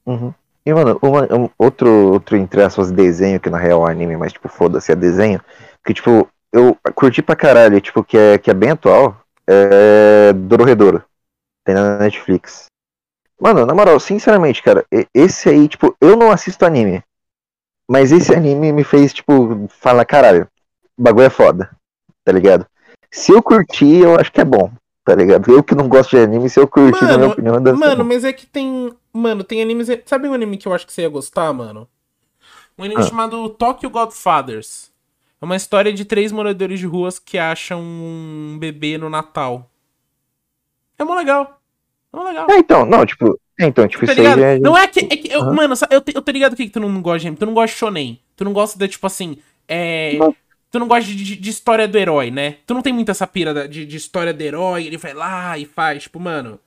Uhum. E, mano, uma, um- outro, outro, entre aspas, desenho, que na real é anime, mas, tipo, foda-se, é desenho, que, tipo, eu curti pra caralho, tipo, que é, que é bem atual, é Dororedoro. Tem na Netflix. Mano, na moral, sinceramente, cara, esse aí, tipo, eu não assisto anime. Mas esse anime me fez, tipo, falar, caralho, o bagulho é foda, tá ligado? Se eu curtir, eu acho que é bom, tá ligado? Eu que não gosto de anime, se eu curtir, na Mano, minha opinião, ser Mano, mas é que tem. Mano, tem animes. Sabe um anime que eu acho que você ia gostar, mano? Um anime Ah. chamado Tokyo Godfathers. É uma história de três moradores de ruas que acham um bebê no Natal. É mó legal. É mó legal. É, então, não, tipo, é, então, tipo, Tá isso aí já é- Não é que. É que eu. Mano, eu, eu tô ligado que, que tu não gosta de anime. Tu não gosta de shonen. Tu não gosta de, tipo assim. É. Não. Tu não gosta de, de- história do herói, né? Tu não tem muito essa pira de, de história do herói, ele vai lá e faz, tipo, mano.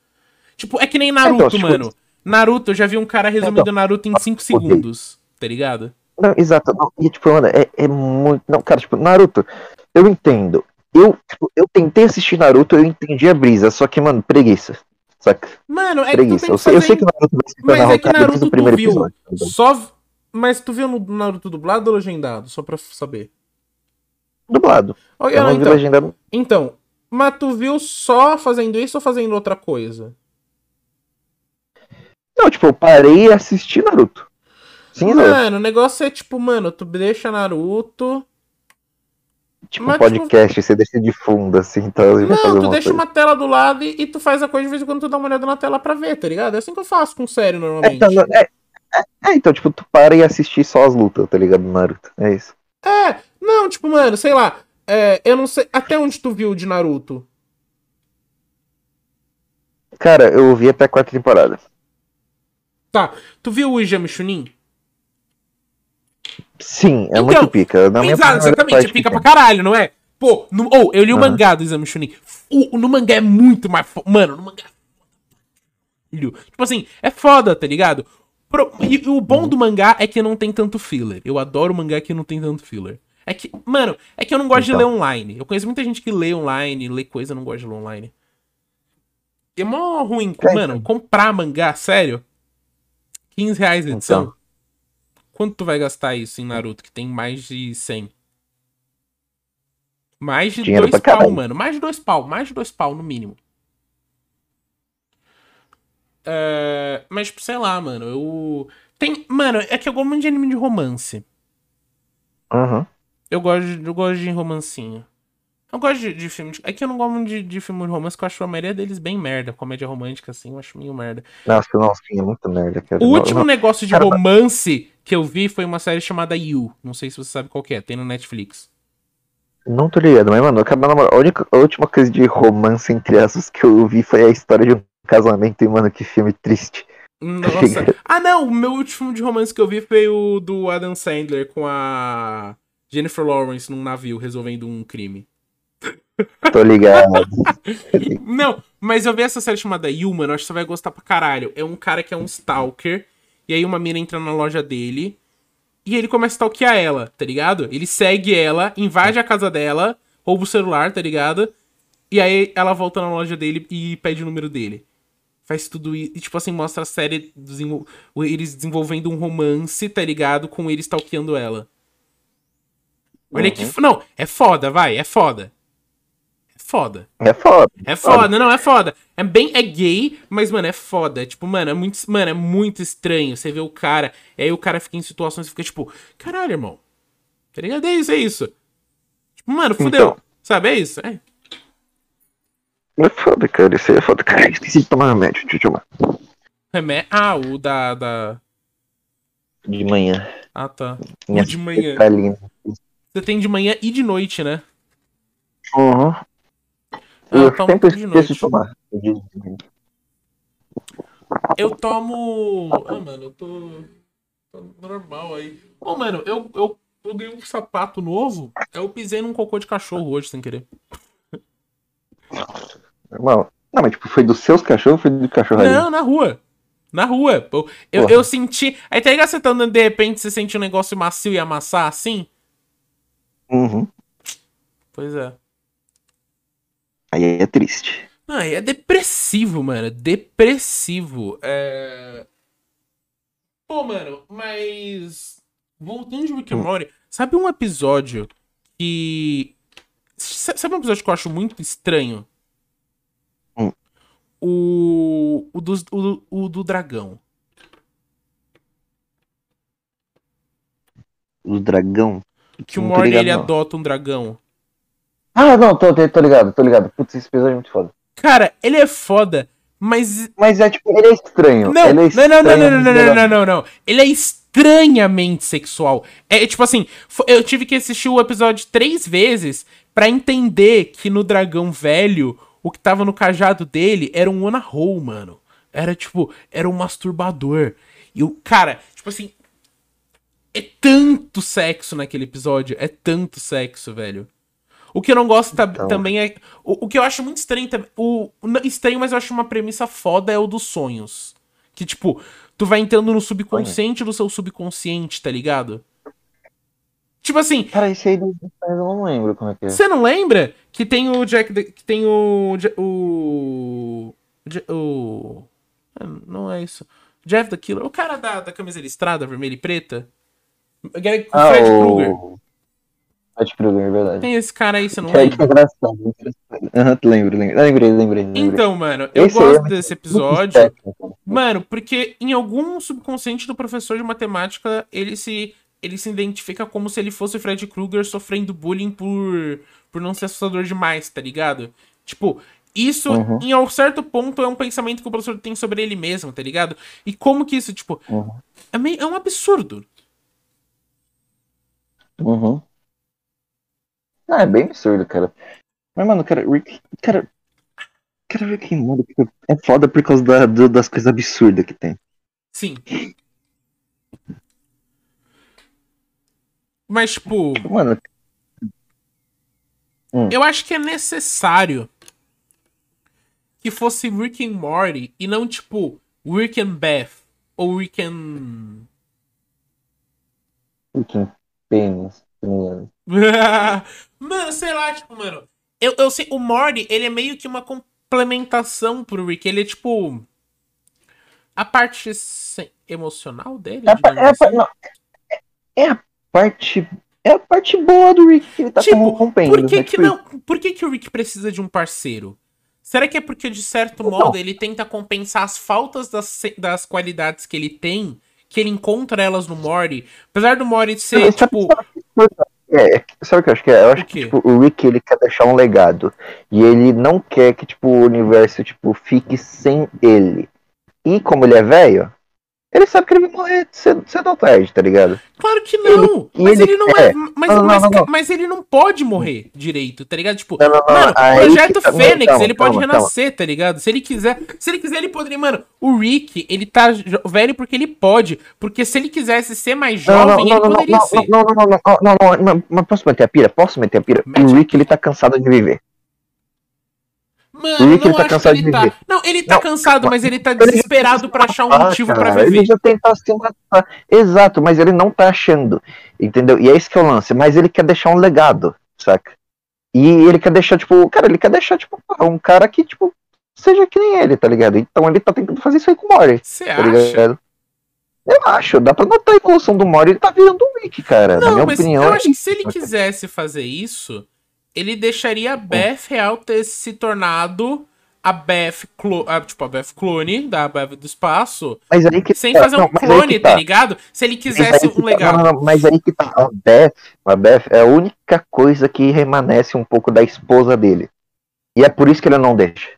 Tipo, é que nem Naruto, Então, tipo- mano. Naruto, eu já vi um cara resumindo Então, Naruto em 5 odeio. segundos, tá ligado? Não, exato, não, e tipo, mano, é, é muito. Não, cara, tipo, Naruto, eu entendo. Eu, tipo, eu tentei assistir Naruto, eu entendi a brisa, só que, mano, preguiça. Saca? Mano, é preguiça. que Eu, sei, eu fazer sei que o Naruto vai se Mas é que Naruto tu primeiro viu episódio. tá só. Mas tu viu no Naruto dublado ou legendado? Só pra saber. Dublado. Ok, Eu não, não vi então, legendado. então, mas tu viu só fazendo isso ou fazendo outra coisa? Não, tipo, eu parei e assisti Naruto. Sim, não. Mano, o negócio é tipo, mano, tu deixa Naruto. Tipo, mas, um podcast, você deixa de fundo, assim, então fazer Não, tu deixa coisa. uma tela do lado e, e tu faz a coisa de vez em quando tu dá uma olhada na tela pra ver, tá ligado? É assim que eu faço com série É, normalmente. então, não- é, é, é, então, tipo, tu para e assiste só as lutas, tá ligado? do Naruto. É isso. É, não, tipo, mano, sei lá. é, eu não sei. Até onde tu viu de Naruto? Cara, eu vi até a quarta temporada. Tá, tu viu o Ijami Chunin? Sim, é Então, muito pica. Na Exato, ele exatamente, faz fica pra pica. caralho, não é? Pô, no, oh, eu li o Aham. mangá do Exame Chunin. O, no mangá é muito mais. Mano, no mangá. Tipo assim, é foda, tá ligado? Pro- E, o bom do mangá é que não tem tanto filler. Eu adoro mangá que não tem tanto filler. É que, mano, é que eu não gosto de ler Então. online. Eu conheço muita gente que lê online, lê coisa, não gosto de ler online. É mó ruim, É, mano, comprar mangá, sério. 15 reais a edição. Então. Quanto tu vai gastar isso em Naruto, que tem mais de 100? Mais de Dinheiro dois pau, caralho. mano. Mais de dois pau, mais de dois pau, no mínimo. É, mas, tipo, sei lá, mano, eu... Tem... Mano, é que eu gosto muito de anime de romance. Aham. Eu gosto de, eu gosto de romancinho. Eu gosto de, de filme de... É que eu não gosto muito de, de filme de romance, que eu acho a maioria deles bem merda. Comédia romântica, assim, eu acho meio merda. Nossa, não, sim, é muito merda, cara. O último não- negócio de Cara, romance que eu vi foi uma série chamada You. Não sei se você sabe qual que é, tem no Netflix. Não tô ligado, mas, mano, acaba na moral. A, única, a última coisa de romance entre aspas que eu vi foi a história de um casamento e, mano, que filme triste. Nossa. Ah, não, o meu último de romance que eu vi foi o do Adam Sandler com a Jennifer Lawrence num navio resolvendo um crime. Tô ligado. <laughs> Não, mas eu vi essa série chamada You, mano, acho que você vai gostar pra caralho. É um cara que é um stalker, e aí uma mina entra na loja dele, e ele começa a stalkear ela, tá ligado? Ele segue ela, invade a casa dela, rouba o celular, tá ligado? E aí ela volta na loja dele e pede o número dele. Faz tudo isso. E, tipo assim, mostra a série desenvol- eles desenvolvendo um romance, tá ligado? Com ele stalkeando ela. Olha que. f- Não, é foda, vai, é foda. É foda. É foda. É foda, não, é foda. É bem, é gay, mas, mano, é foda. Tipo, mano, é muito, mano, é muito estranho. Você vê o cara, e aí o cara fica em situações e fica tipo, caralho, irmão. Tá ligado? É isso, é isso. Tipo, mano, fudeu. Então. Sabe, é isso. É. É foda, cara. Isso aí é foda. Cara, esqueci de tomar remédio. Deixa eu tomar. Remé... Ah, o da, da. De manhã. Ah, tá. O Minha de manhã. Tá lindo. Você tem de manhã e de noite, né? Uhum. Ah, Eu tomo sempre de esqueço noite. de tomar. Eu tomo. Ah, mano, eu tô. tô normal aí. Ô, mano, eu, eu, eu ganhei um sapato novo. Eu pisei num cocô de cachorro hoje, sem querer. <laughs> Normal. Não, mas tipo, foi dos seus cachorros ou foi do cachorro ali? Não, na rua. Na rua. Eu, eu, eu senti. Aí tá ligado você tá andando de repente você sente um negócio macio e amassar assim? Uhum. Pois é. Aí é triste. Não, aí é depressivo, mano. Depressivo. É. Pô, mano, mas. Voltando de Rick and Hum. Morty, sabe um episódio que. sa- Sabe um episódio que eu acho muito estranho? O. O, dos, o, o do dragão. O dragão. Que o ligado, ele não. adota um dragão. Ah, não, tô, tô, ligado, tô ligado. Putz, esse episódio é muito foda. Cara, ele é foda, mas Mas é tipo, ele é estranho. Não, ele é não, não, não, não, estranho, não, não, não, não, não, não. Ele é estranhamente sexual. É tipo assim, eu tive que assistir o episódio três vezes pra entender que no dragão velho, o que tava no cajado dele era um Onahou, mano. Era tipo, era um masturbador. E o cara, tipo assim, é tanto sexo naquele episódio, é tanto sexo, velho. O que eu não gosto ta- Então. também é. O, o que eu acho muito estranho também. O, estranho, mas eu acho uma premissa foda é o dos sonhos. Que, tipo, tu vai entrando no subconsciente do seu subconsciente, tá ligado? Tipo assim, Cara, esse aí eu não lembro como é que é. você não lembra que tem o Jack. que tem o. O. O. ah, Não é isso. Jeff the Killer. O cara da, da camisa listrada, vermelha e preta. O Fred Ah, Krueger. o... Fred Krueger, é verdade. Tem esse cara aí, você não Que é lembra? engraçado, engraçado. Aham, lembro, lembro. Ah, Lembrei, lembrei, lembrei. Então, mano, eu Esse é gosto muito- desse episódio. Mano, porque em algum subconsciente do professor de matemática, ele se ele se identifica como se ele fosse o Fred Krueger sofrendo bullying por por não ser assustador demais, tá ligado? Tipo, isso Uhum. em um certo ponto é um pensamento que o professor tem sobre ele mesmo, tá ligado? E como que isso, tipo, Uhum. é, meio, é um absurdo. Uhum. Ah, é bem absurdo, cara. Mas, mano, cara, Rick. Cara. Cara, Rick and Morty é foda por causa da- do- das coisas absurdas que tem. Sim. Mas, tipo, Mano, eu acho que é necessário que fosse Rick and Morty e não tipo Rick and Beth ou Rick and. Rick and Penis. <laughs> mano, sei lá, tipo, mano. Eu, eu sei, o Morty, ele é meio que uma complementação pro Rick. Ele é tipo. A parte emocional dele? É, é, assim. não, é, a parte. É a parte boa do Rick que ele tá tipo, corrompendo. Por que, né? que tipo não? Por que, que o Rick precisa de um parceiro? Será que é porque, de certo então, modo, ele tenta compensar as faltas das, das qualidades que ele tem, que ele encontra elas no Mori? Apesar do Mori ser, tipo. É, sabe o que eu acho que é? Eu acho que tipo, o Rick ele quer deixar um legado. E ele não quer que tipo, o universo tipo, fique sem ele. E como ele é velho, ele sabe que ele vai morrer cedo, cedo ou tarde, tá ligado? Claro que não! Ele, mas ele, ele não é. Mas, não, mas, não, não, mas, ele não pode morrer direito, tá ligado? Tipo, mano, o projeto. Fênix, ele pode renascer, tá ligado? Se ele quiser. Se ele quiser, ele poderia. Mano, o Rick, ele tá velho porque ele pode. Porque se ele quisesse ser mais jovem, ele poderia ser. Não, não, não, não, não, não, não, mas posso meter a pira? Posso meter a pira? Mete o Rick, ele tá cansado de viver. Mano, o Rick, ele tá cansado de tá. viver. Não, ele tá não, cansado, mas ele tá desesperado para achar um motivo para viver. Ele já tentar se matar. Exato, mas ele não tá achando. Entendeu? E é isso que é o lance. Mas ele quer deixar um legado, saca? E ele quer deixar, tipo, cara, ele quer deixar, tipo, um cara que, tipo, seja que nem ele, tá ligado? Então ele tá tentando fazer isso aí com o Mori. Você tá acha? Ligado? Eu acho, dá pra notar a evolução do Mori, ele tá virando um Rick, cara. Não, Na minha mas opinião. Eu acho que se ele quisesse fazer isso, ele deixaria a Beth Real ter se tornado a Beth, clo a, tipo, a Beth clone da Beth do espaço. Mas aí que sem tá, fazer um clone, tá. tá. ligado? Se ele quisesse um tá, legado. Não, não, mas aí que tá. A Beth, a Beth é a única coisa que remanesce um pouco da esposa dele. E é por isso que ele não deixa.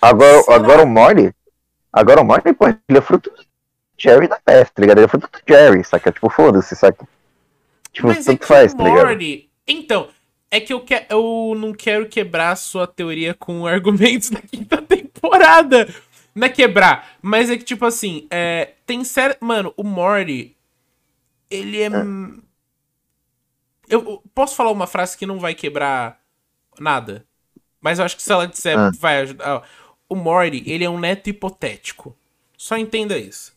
Agora, agora o Morty. Agora o Morty, pô, ele é fruto do Jerry da Beth, tá ligado? Ele é fruto do Jerry, saca? Tipo, foda-se, saca? Tipo, Mas é tanto é faz, tá ligado? Então, é que eu, que... eu não quero quebrar a sua teoria com <laughs> argumentos da quinta temporada. Não é quebrar, mas é que, tipo assim, é... tem certo. Mano, o Morty. Ele é. é. Eu posso falar uma frase que não vai quebrar nada. Mas eu acho que se ela disser, ah. vai ajudar. O Morty, ele é um neto hipotético. Só entenda isso.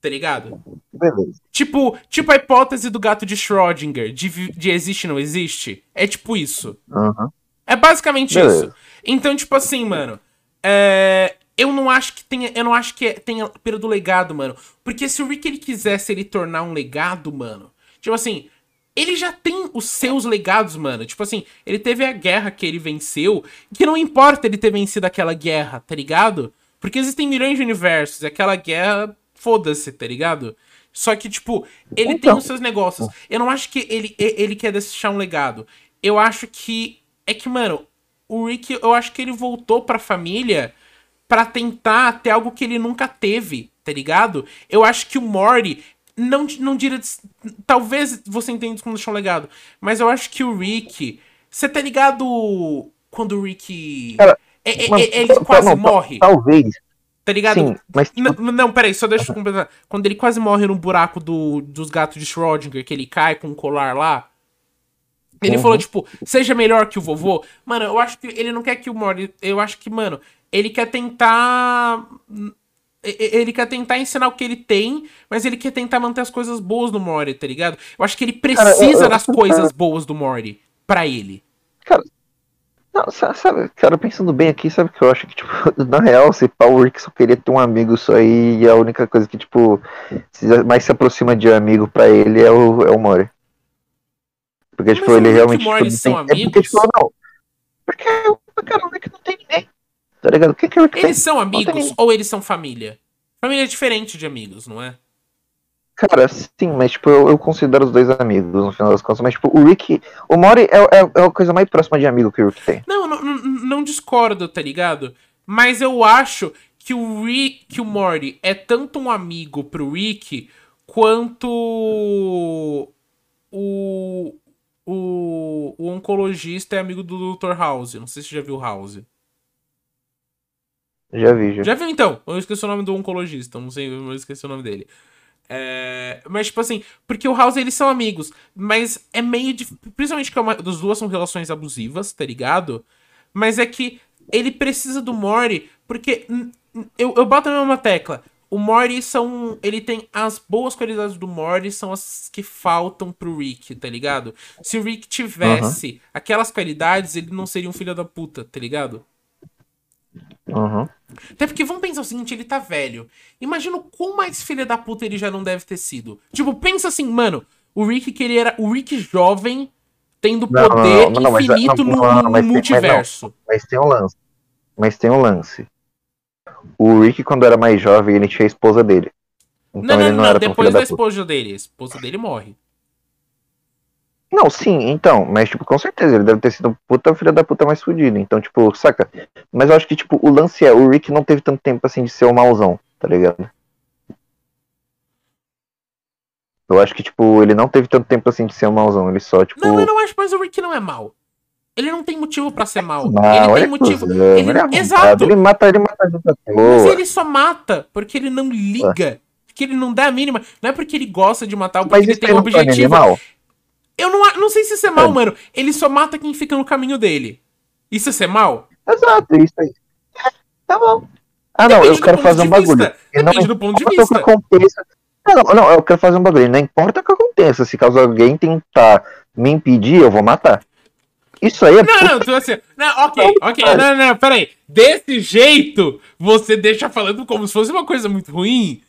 Tá ligado? Beleza. Tipo, tipo a hipótese do gato de Schrödinger, de, de existe não existe. É tipo isso. Uhum. É basicamente Beleza. isso. Então, tipo assim, mano. É, eu não acho que tenha. Eu não acho que tenha pelo do legado, mano. Porque se o Rick ele quisesse ele tornar um legado, mano. Tipo assim, ele já tem os seus legados, mano. Tipo assim, ele teve a guerra que ele venceu. Que não importa ele ter vencido aquela guerra, tá ligado? Porque existem milhões de universos. E aquela guerra foda-se, tá ligado? Só que, tipo, ele então. tem os seus negócios. Eu não acho que ele, ele quer deixar um legado. Eu acho que. É que, mano, o Rick, eu acho que ele voltou pra família para tentar ter algo que ele nunca teve, tá ligado? Eu acho que o Morty. Não, não diria. Talvez você entenda isso como deixar um legado. Mas eu acho que o Rick. Você tá ligado quando o Rick. Cara, é, é, é ele quase não, morre? Talvez. Tá ligado? Sim, mas tipo... Não, peraí, só deixa eu completar. Quando ele quase morre no buraco do, dos gatos de Schrödinger, que ele cai com um colar lá. Ele uhum. falou, tipo, seja melhor que o vovô. Mano, eu acho que ele não quer que o Mori. Eu acho que, mano, ele quer tentar. Ele quer tentar ensinar o que ele tem, mas ele quer tentar manter as coisas boas do Mori, tá ligado? Eu acho que ele precisa Cara, eu, eu, das coisas boas do Mori pra ele. Cara, não, sabe, cara, pensando bem aqui, sabe que eu acho que, tipo, <laughs> na real, se Paul Rick só queria ter um amigo só aí, e a única coisa que, tipo, mais se aproxima de amigo pra ele é o, é o Mori. Porque, tipo, ele realmente. Tipo, tem... são amigos? É porque, tipo, não. Porque, cara, o Rick não tem ninguém. Tá ligado? O que, que o Rick Eles tem? são amigos ou eles são família? Família é diferente de amigos, não é? Cara, sim, mas tipo, eu, eu, considero os dois amigos no final das contas. Mas, tipo, o Rick. O Mori é, é, é a coisa mais próxima de amigo que o Rick tem. Não, não, não discordo, tá ligado? Mas eu acho que o Rick, que o Mori é tanto um amigo pro Rick quanto o, o, o oncologista é amigo do Dr. House. Não sei se você já viu House. Já vi, já. Já viu então? Eu esqueci o nome do oncologista, não sei, eu esqueci o nome dele. É, mas, tipo assim, porque o House eles são amigos, mas é meio de. Principalmente que é uma, das duas são relações abusivas, tá ligado? mas é que ele precisa do Mori porque eu, eu boto a mesma tecla. O Mori são. Ele tem as boas qualidades do Mori, são as que faltam pro Rick, tá ligado? Se o Rick tivesse uhum. aquelas qualidades, ele não seria um filho da puta, tá ligado? Uhum. Até porque vamos pensar o seguinte, ele tá velho. Imagina o quão mais filha da puta ele já não deve ter sido. Tipo, pensa assim, mano, o Rick que ele era. O Rick jovem tendo poder não, não, não, infinito no, no multiverso. Mas, tem um lance. Mas tem um lance. O Rick, quando era mais jovem, ele tinha a esposa dele. Então não, não, não, não depois da, da esposa dele. A esposa dele morre. Não, sim, então, mas, tipo, com certeza, ele deve ter sido puta filha da puta mais fudido. Então, tipo, saca? Mas eu acho que, tipo, o lance é, o Rick não teve tanto tempo, assim, de ser o mauzão, tá ligado? Eu acho que, tipo, ele não teve tanto tempo, assim, de ser o mauzão. Ele só, tipo... Não, eu não acho, mas o Rick não é mau. Ele não tem motivo para ser mal. Não, ele tem motivo. Ele, ele é exato. Ele mata, ele mata a gente Mas ele só mata porque ele não liga. Porque ele não dá a mínima. Não é porque ele gosta de matar, porque Mas ele tem um objetivo. Eu não, não sei se isso é mal, é. mano. Ele só mata quem fica no caminho dele. Isso é ser mal? Exato, isso aí. Tá bom. Ah, não, Depende eu quero fazer um bagulho. Depende não, do ponto de vista. Que aconteça. Não, não, eu quero fazer um bagulho. Não importa o que aconteça. Se caso alguém tentar me impedir, eu vou matar. Isso aí é. Não, não, tu assim. Não, ok, ok. Não, não, não, peraí. Desse jeito, você deixa falando como se fosse uma coisa muito ruim.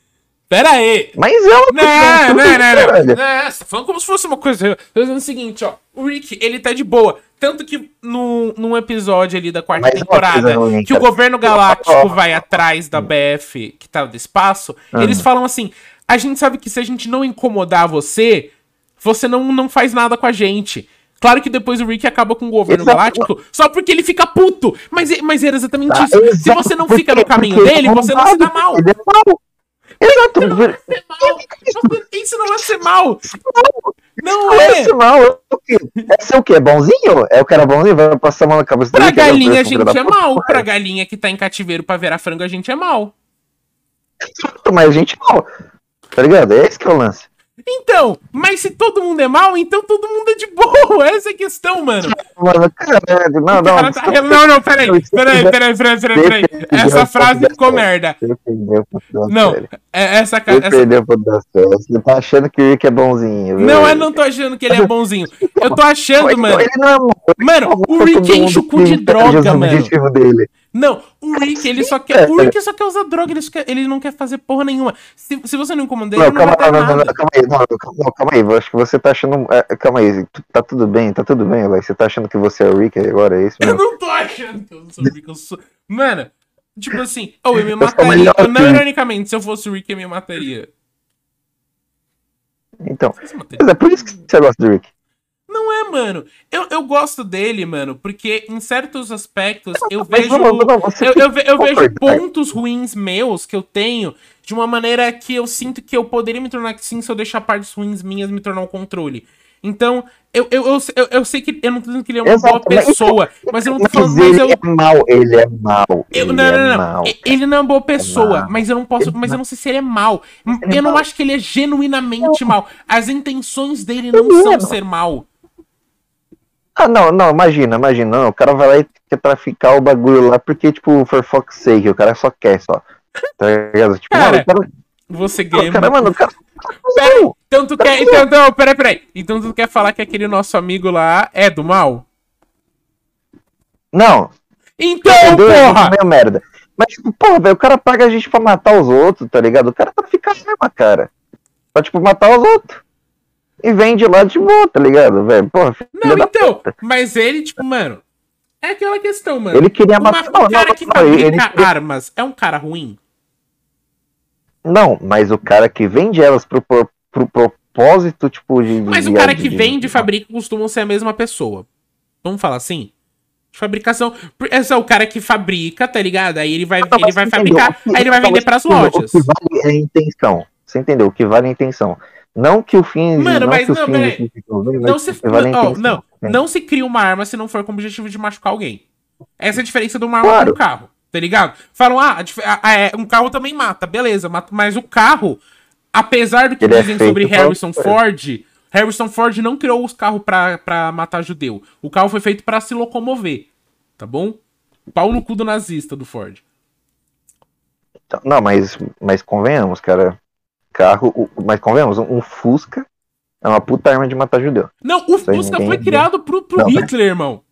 Pera aí. Mas é uma não, não, não, não, não. É, você tá falando como se fosse uma coisa. Eu dizendo o seguinte, ó. O Rick, ele tá de boa. Tanto que no, num episódio ali da quarta Mas temporada, ruim, que o governo galáctico vai atrás da BF que tá do espaço, uhum. eles falam assim: a gente sabe que se a gente não incomodar você, você não, não faz nada com a gente. Claro que depois o Rick acaba com o governo Exato. galáctico só porque ele fica puto. Mas, mas era exatamente tá, isso. Exato. Se você não fica no caminho dele, você não se dá mal. Ele é mal. Exato. Isso não, é <laughs> isso não é ser mal. Não, não é. é ser mal. É ser o quê? É bonzinho? É o cara bonzinho? Vai passar a mão na cabeça. Pra galinha a gente é mal. Pra galinha que tá em cativeiro pra virar frango a gente é mal. Mas a gente é mal. Tá ligado? É esse que é o lance. Então, mas se todo mundo é mal, então todo mundo é de boa. <laughs> Essa é a questão, mano. Mano, caralho, não, não. Tá... Não, não, peraí. Peraí, peraí, peraí, peraí, peraí. Essa frase ficou merda. Não, é essa cara. Essa... Você tá achando que o Rick é bonzinho. Não, eu não tô achando que ele é bonzinho. Eu tô <laughs> achando, mano. Mano, o Rick enche o cu de droga, mano. Não, o Rick, ele só quer. O Rick só quer usar droga, ele, quer, ele não quer fazer porra nenhuma. Se, se você não incomodar ele, não, não calma, não, não, calma aí, não, não, calma aí, acho que você tá achando. É, calma aí, tá tudo bem, tá tudo bem, vai. Você tá achando que você é o Rick agora, é isso mesmo? Eu não tô achando que eu sou o Rick, eu sou. Mano, tipo assim, oh, eu me mataria. Eu, não, ironicamente, se eu fosse o Rick, eu me mataria. Então, mas é por isso que você gosta do Rick. Não é, mano. Eu, eu gosto dele, mano, porque em certos aspectos eu vejo. Eu, eu, eu vejo pontos ruins meus que eu tenho de uma maneira que eu sinto que eu poderia me tornar sim se eu deixar partes ruins minhas me tornar o um controle. Então, eu, eu, eu, eu, sei que. Eu não tô dizendo que ele é uma boa pessoa, mas eu não tô falando. Mas, ele é mal, ele é mal. Eu, não, não, não, é não. Ele não é uma boa pessoa, é mas eu não posso. Mas eu não sei se ele é mal. Ele eu é não acho que ele é genuinamente mal. As intenções dele não são ser mal. Ah, não, não, imagina, imagina. Não, o cara vai lá e quer traficar o bagulho lá porque, tipo, for fuck's sake, o cara só quer, só. Tá ligado? Tipo, cara, mano, cara... você ganha. Cara, mano, o cara. Peraí, então tu quer. Então, então, peraí, peraí. Então tu quer falar que aquele nosso amigo lá é do mal? Não. Então, porra! Meio merda. Mas, tipo, porra, velho, o cara paga a gente pra matar os outros, tá ligado? O cara trafica mesmo, cara. Pra, tipo, matar os outros e vende lá de boa, tá ligado, velho? Porra, Não, então, puta. mas ele, tipo, mano. É aquela questão, mano. Ele queria matar. O cara não, que não, fabrica ele... armas é um cara ruim? Não, mas o cara que vende elas pro, pro, pro propósito, tipo, de. Mas de, o cara que de, vende e fabrica costumam ser a mesma pessoa. Vamos falar assim? De fabricação. Esse é o cara que fabrica, tá ligado? Aí ele vai, não, ele vai fabricar, aí ele vai vender pras lojas. O que vale é a intenção. Você entendeu? O que vale é a intenção. Não que o fim. Mano, mas não, peraí. Não, se, oh, não, não se cria uma arma se não for com o objetivo de machucar alguém. Essa é a diferença de uma arma claro. pro carro, tá ligado? Falam, ah, é, um carro também mata, beleza, mas o carro, apesar do que Ele é dizem é sobre Harrison Ford, Harrison Ford não criou os carros pra, pra matar judeu. O carro foi feito para se locomover. tá bom? Pau no cu do nazista do Ford. Então, não, mas, mas convenhamos, cara. Carro. Mas convenhamos, um Fusca é uma puta arma de matar judeu. Não, o Isso Fusca ninguém- foi criado pro, pro Não, mas- Hitler, irmão.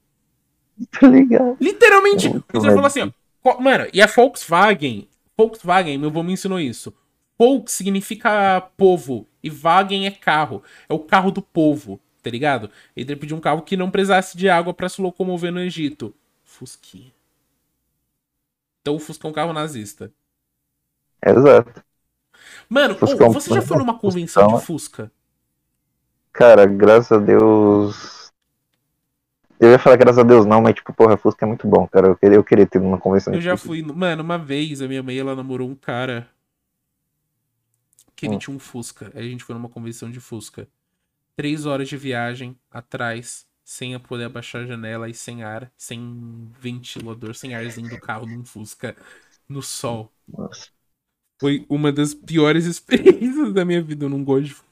<laughs> Tá ligado? Literalmente. O Hitler falou assim, ó. "Co- Mano, e a Volkswagen. Volkswagen, meu avô me ensinou isso. Volks significa povo e Wagen é carro. É o carro do povo, tá ligado? Ele pediu um carro que não precisasse de água pra se locomover no Egito. Fusquinha. Então o Fusca é um carro nazista. Exato. Mano, ô, é você já foi numa convenção de Fusca? Cara, graças a Deus. Eu ia falar graças a Deus não, mas tipo, porra, Fusca é muito bom, cara. Eu queria, eu queria ter uma convenção Eu de já Fusca. fui. no- Mano, uma vez a minha mãe ela namorou um cara que ele Hum. tinha um Fusca. Aí a gente foi numa convenção de Fusca. Três horas de viagem atrás, sem a poder abaixar a janela e sem ar, sem ventilador, sem arzinho do carro num Fusca no sol. Nossa. Foi uma das piores <laughs> experiências da minha vida. Eu não gosto de Fusca.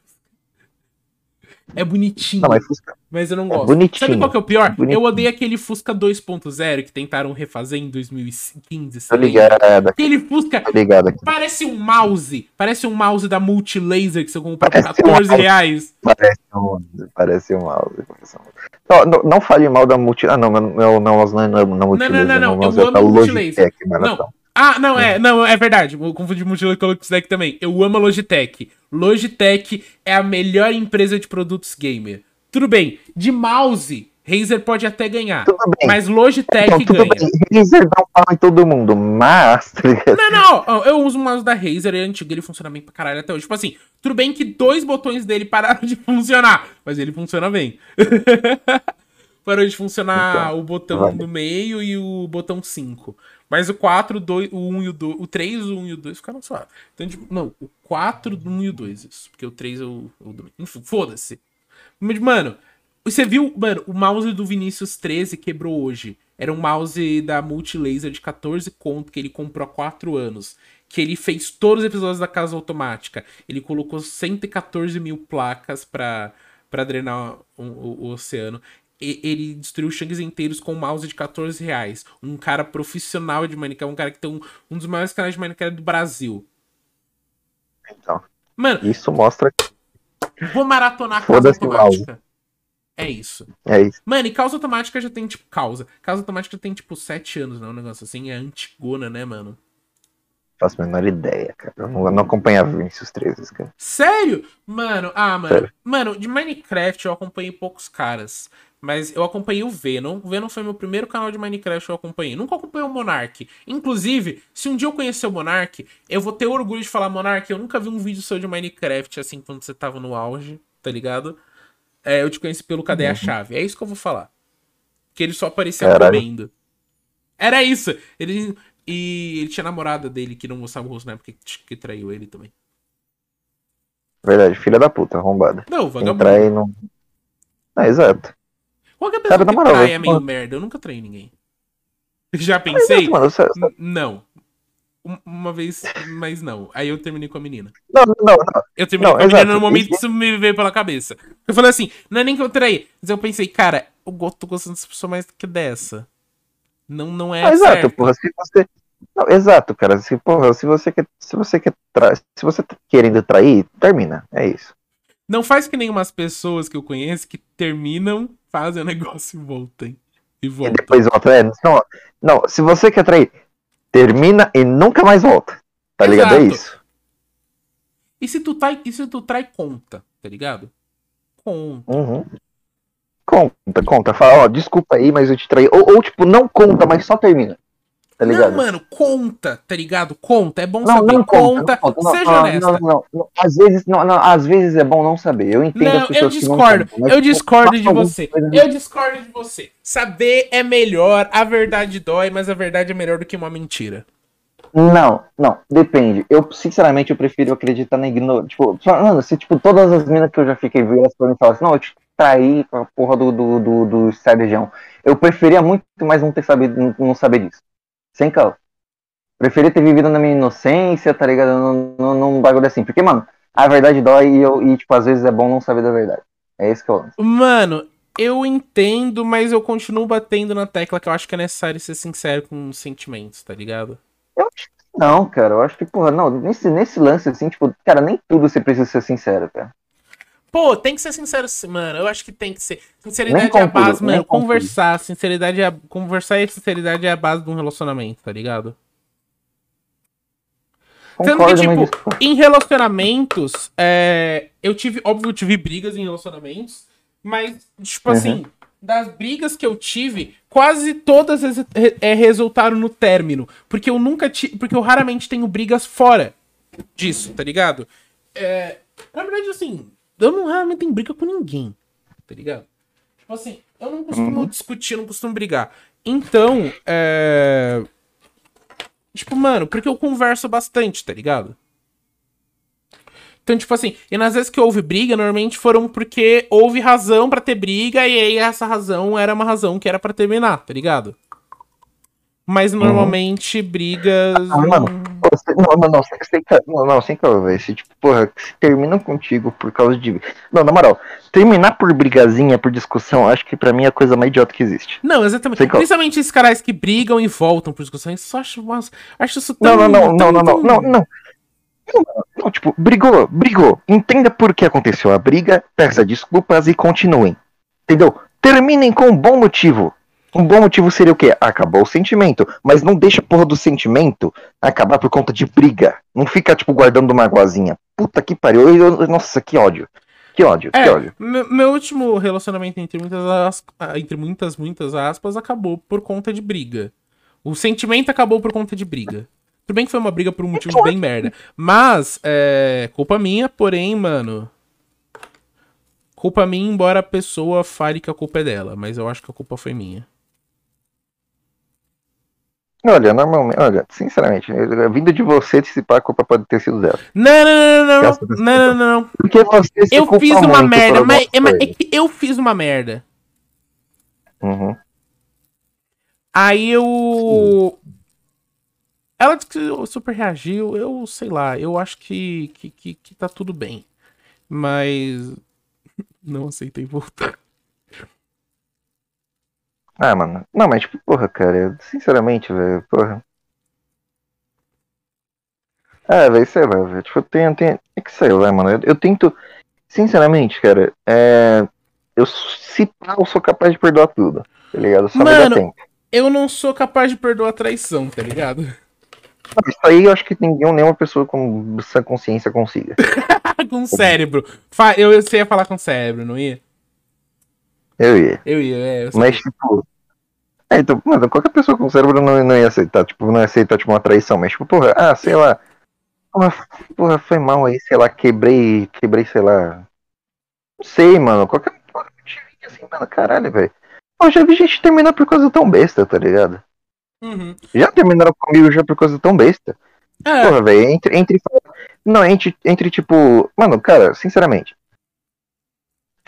É bonitinho, Não, mas Fusca mas eu não é gosto. bonitinho. Sabe qual que é o pior? Bonitinho. Eu odeio aquele Fusca 2.0 que tentaram refazer em 2015. Tô sei lá. ligado, Aquele Fusca tô ligado aqui. parece um mouse. Parece um mouse da Multilaser que você comprou por Parece um 14 mouse. reais. Parece um mouse, parece um mouse. parece um. Não, não, não fale mal da multi. Ah, não, meu, meu não, não, não, não, não, não, não, não, mouse eu é amo da Multilaser. Logitech, maratão. Ah, não, é, não, é verdade. Eu confundi Multilaser com Logitech também. Eu amo a Logitech. Logitech é a melhor empresa de produtos gamer. Tudo bem, de mouse, Razer pode até ganhar. Tudo bem. Mas Logitech Então, tudo ganha. bem, Razer dá um pau em todo mundo, mas. Não, não, eu uso o mouse da Razer, ele é antigo, ele funciona bem pra caralho até hoje. Tipo assim, tudo bem que dois botões dele pararam de <laughs> funcionar, mas ele funciona bem. <laughs> Parou de funcionar Então, o botão vai. do meio e o botão 5. Mas o 4, 2, o 1 e o 2, o 3, o 1 e o 2 ficaram suaves. Então, tipo, não, o 4, o 1 e o 2, isso. Porque o 3 eu, eu. Enfim, foda-se. Mas, mano, você viu, mano, o mouse do Vinícius 13 quebrou hoje. Era um mouse da Multilaser de 14 conto que ele comprou há 4 anos. Que ele fez todos os episódios da Casa Automática. Ele colocou 114 mil placas pra, pra drenar o, o- o oceano. Ele destruiu Shangs inteiros com um mouse de 14 reais. Um cara profissional de Minecraft, um cara que tem um, um dos maiores canais de Minecraft do Brasil. Então, Mano, isso mostra que vou maratonar a o Automática. É isso. é isso. Mano, e causa automática já tem, tipo, causa. Causa automática tem, tipo, 7 anos, né? Um negócio assim. É antigona, né, mano? Faço a menor ideia, cara. Eu não, eu não acompanhava Vinicius 13, cara. Sério? Mano, ah, mano. Sério. Mano, de Minecraft eu acompanhei poucos caras. Mas eu acompanhei o Venom. O Venom foi meu primeiro canal de Minecraft que eu acompanhei. Nunca acompanhei o Monark. Inclusive, se um dia eu conhecer o Monark, eu vou ter orgulho de falar, Monark, eu nunca vi um vídeo seu de Minecraft assim quando você tava no auge, tá ligado? É, eu te conheci pelo Cadê a Chave. É isso que eu vou falar. Que ele só aparecia Caralho. comendo. Era isso. Ele, e ele tinha namorada dele que não mostrava o rosto na época que, que traiu ele também. Verdade, filha da puta, arrombada. Não, vagabundo. Entrar aí no. Ah, exato. Qualquer pessoa Cara, que moral, trai é eu- meio merda. Eu nunca traí ninguém. <laughs> Já pensei? Mano, você- Não. Um- Uma vez, mas não. Aí eu terminei com a menina. Não, não, não. Eu terminei Não, com a menina exato. no momento Isso- que isso me veio pela cabeça. Eu falei assim, não é nem que eu traí. Mas eu pensei, cara, eu go- tô gostando dessa pessoa mais do que dessa. Não, não é Ah, exato, porra. Se você. Não, exato, cara. Se, porra, se você quer. Se você quer. Tra... Se você tá querendo trair, termina. É isso. Não faz que nem umas pessoas que eu conheço que terminam, fazem o <laughs> negócio e voltem. E E voltam. depois volta. É, não, não, se você quer trair, termina e nunca mais volta. Tá ligado? É Exato. isso. E se tu trai, e se tu trai conta, tá ligado? Conta. Uhum. Conta, conta. Fala, ó, desculpa aí, mas eu te traí. Ou, ou, tipo, não conta, mas só termina. Tá ligado? Não, mano, conta, tá ligado? Conta, é bom Não, saber. não conta, conta, não não, seja não, honesta. Não, não, não. Às vezes, não, não, às vezes é bom não saber. Eu entendo as Não, eu pessoas que não discordo. contam, mas, Eu discordo de você. Eu discordo de você. Saber é melhor, a verdade dói, mas a verdade é melhor do que uma mentira. Não, não, depende. Eu, sinceramente, eu prefiro acreditar na ignorância. Tipo, mano, se, tipo, todas as minas que eu já fiquei vendo pra mim falar assim, não, eu te traí com a porra do, do, do, do. Eu preferia muito mais não ter sabido, não, não saber disso. Sem caô. Preferia ter vivido na minha inocência, tá ligado? Num, num, bagulho assim. Porque, mano, a verdade dói e, eu, e, tipo, às vezes é bom não saber da verdade. É isso que eu amo. Mano, Eu entendo, mas eu continuo batendo na tecla que eu acho que é necessário ser sincero com os sentimentos, tá ligado? Eu acho que não, cara. Eu acho que, porra, não, nesse, nesse lance, assim, tipo, cara, nem tudo você precisa ser sincero, cara. Pô, tem que ser sincero, mano. Eu acho que tem que ser. Sinceridade é a base, mano. Conversar, sinceridade é. Conversar e sinceridade é a base de um relacionamento, tá ligado? Tanto que, tipo, em relacionamentos, é, eu tive, óbvio, eu tive brigas em relacionamentos, mas, tipo Uhum. assim, das brigas que eu tive, quase todas é, resultaram no término. Porque eu nunca tive. Porque eu raramente tenho brigas fora disso, tá ligado? É, na verdade, assim, eu não raramente tenho briga com ninguém, tá ligado? Tipo assim, eu não costumo discutir, eu não costumo brigar. Então, é. Tipo, mano, porque eu converso bastante, tá ligado? Então, tipo assim, e nas vezes que houve briga, normalmente foram porque houve razão pra ter briga, e aí essa razão era uma razão que era pra terminar, tá ligado? Mas normalmente brigas. Ah, mano, você- não, não, não, sem, não, não, sem calma, velho. Se, tipo, porra, se terminam contigo por causa de. Não, na moral, terminar por brigazinha, por discussão, acho que pra mim é a coisa mais idiota que existe. Não, exatamente. Sem Principalmente esses caras que brigam e voltam por discussões. Só acho, umas- acho isso tão. Não, não, não, não, tão- não, não, tão- não, não. Não, não, tipo, brigou, brigou. Entenda por que aconteceu a briga, peça desculpas e continuem. Entendeu? Terminem com um bom motivo. Um bom motivo seria o quê? Acabou o sentimento. Mas não deixa a porra do sentimento acabar por conta de briga. Não fica, tipo, guardando uma magoazinha. Puta que pariu. Eu- nossa, que ódio. Que ódio, que É, ódio. meu, meu último relacionamento, entre muitas, as- ah, entre muitas, muitas aspas, acabou por conta de briga. O sentimento acabou por conta de briga. Tudo bem que foi uma briga por um motivo bem merda. Mas, é. Culpa minha, porém, mano. Culpa minha, embora a pessoa fale que a culpa é dela. Mas eu acho que a culpa foi minha. Olha, normalmente, olha, sinceramente, a vida de você, pá, a culpa pode ter sido dela. Não, não, não, não, não, não, não, não. Porque você se Eu culpa fiz uma merda, mas, é, mas é que eu fiz uma merda. Uhum. Aí eu. Ela disse que eu super reagiu. Eu sei lá, eu acho que, que, que, que tá tudo bem. Mas. <laughs> Não aceitei voltar. Ah, mano. Não, mas tipo, porra, cara, sinceramente, velho, porra. É, velho, sei lá, velho. Tipo, tem, tem. É que sei lá, mano. Eu, eu tento. Sinceramente, cara, é. Eu, se pá, eu sou capaz de perdoar tudo, tá ligado? Só Mano, tempo. Eu não sou capaz de perdoar a traição, tá ligado? Não, Isso aí eu acho que ninguém, nenhuma pessoa com sã consciência consiga. <laughs> com cérebro. Eu, eu ia falar com cérebro, não ia? Eu ia. Eu ia, é. Eu. Mas, tipo. É, então, mano, qualquer pessoa com cérebro não, não ia aceitar, tipo, não ia aceitar, tipo, uma traição, mas, tipo, porra, ah, sei lá. Porra, porra, foi mal aí, sei lá, quebrei, quebrei, sei lá. Não sei, mano, qualquer porra, assim, mano, caralho, velho. Eu já vi gente terminar por coisa tão besta, tá ligado? Uhum. Já terminaram comigo já por coisa tão besta. É, Porra, velho, entre, entre. Não, entre, entre, tipo. Mano, cara, sinceramente.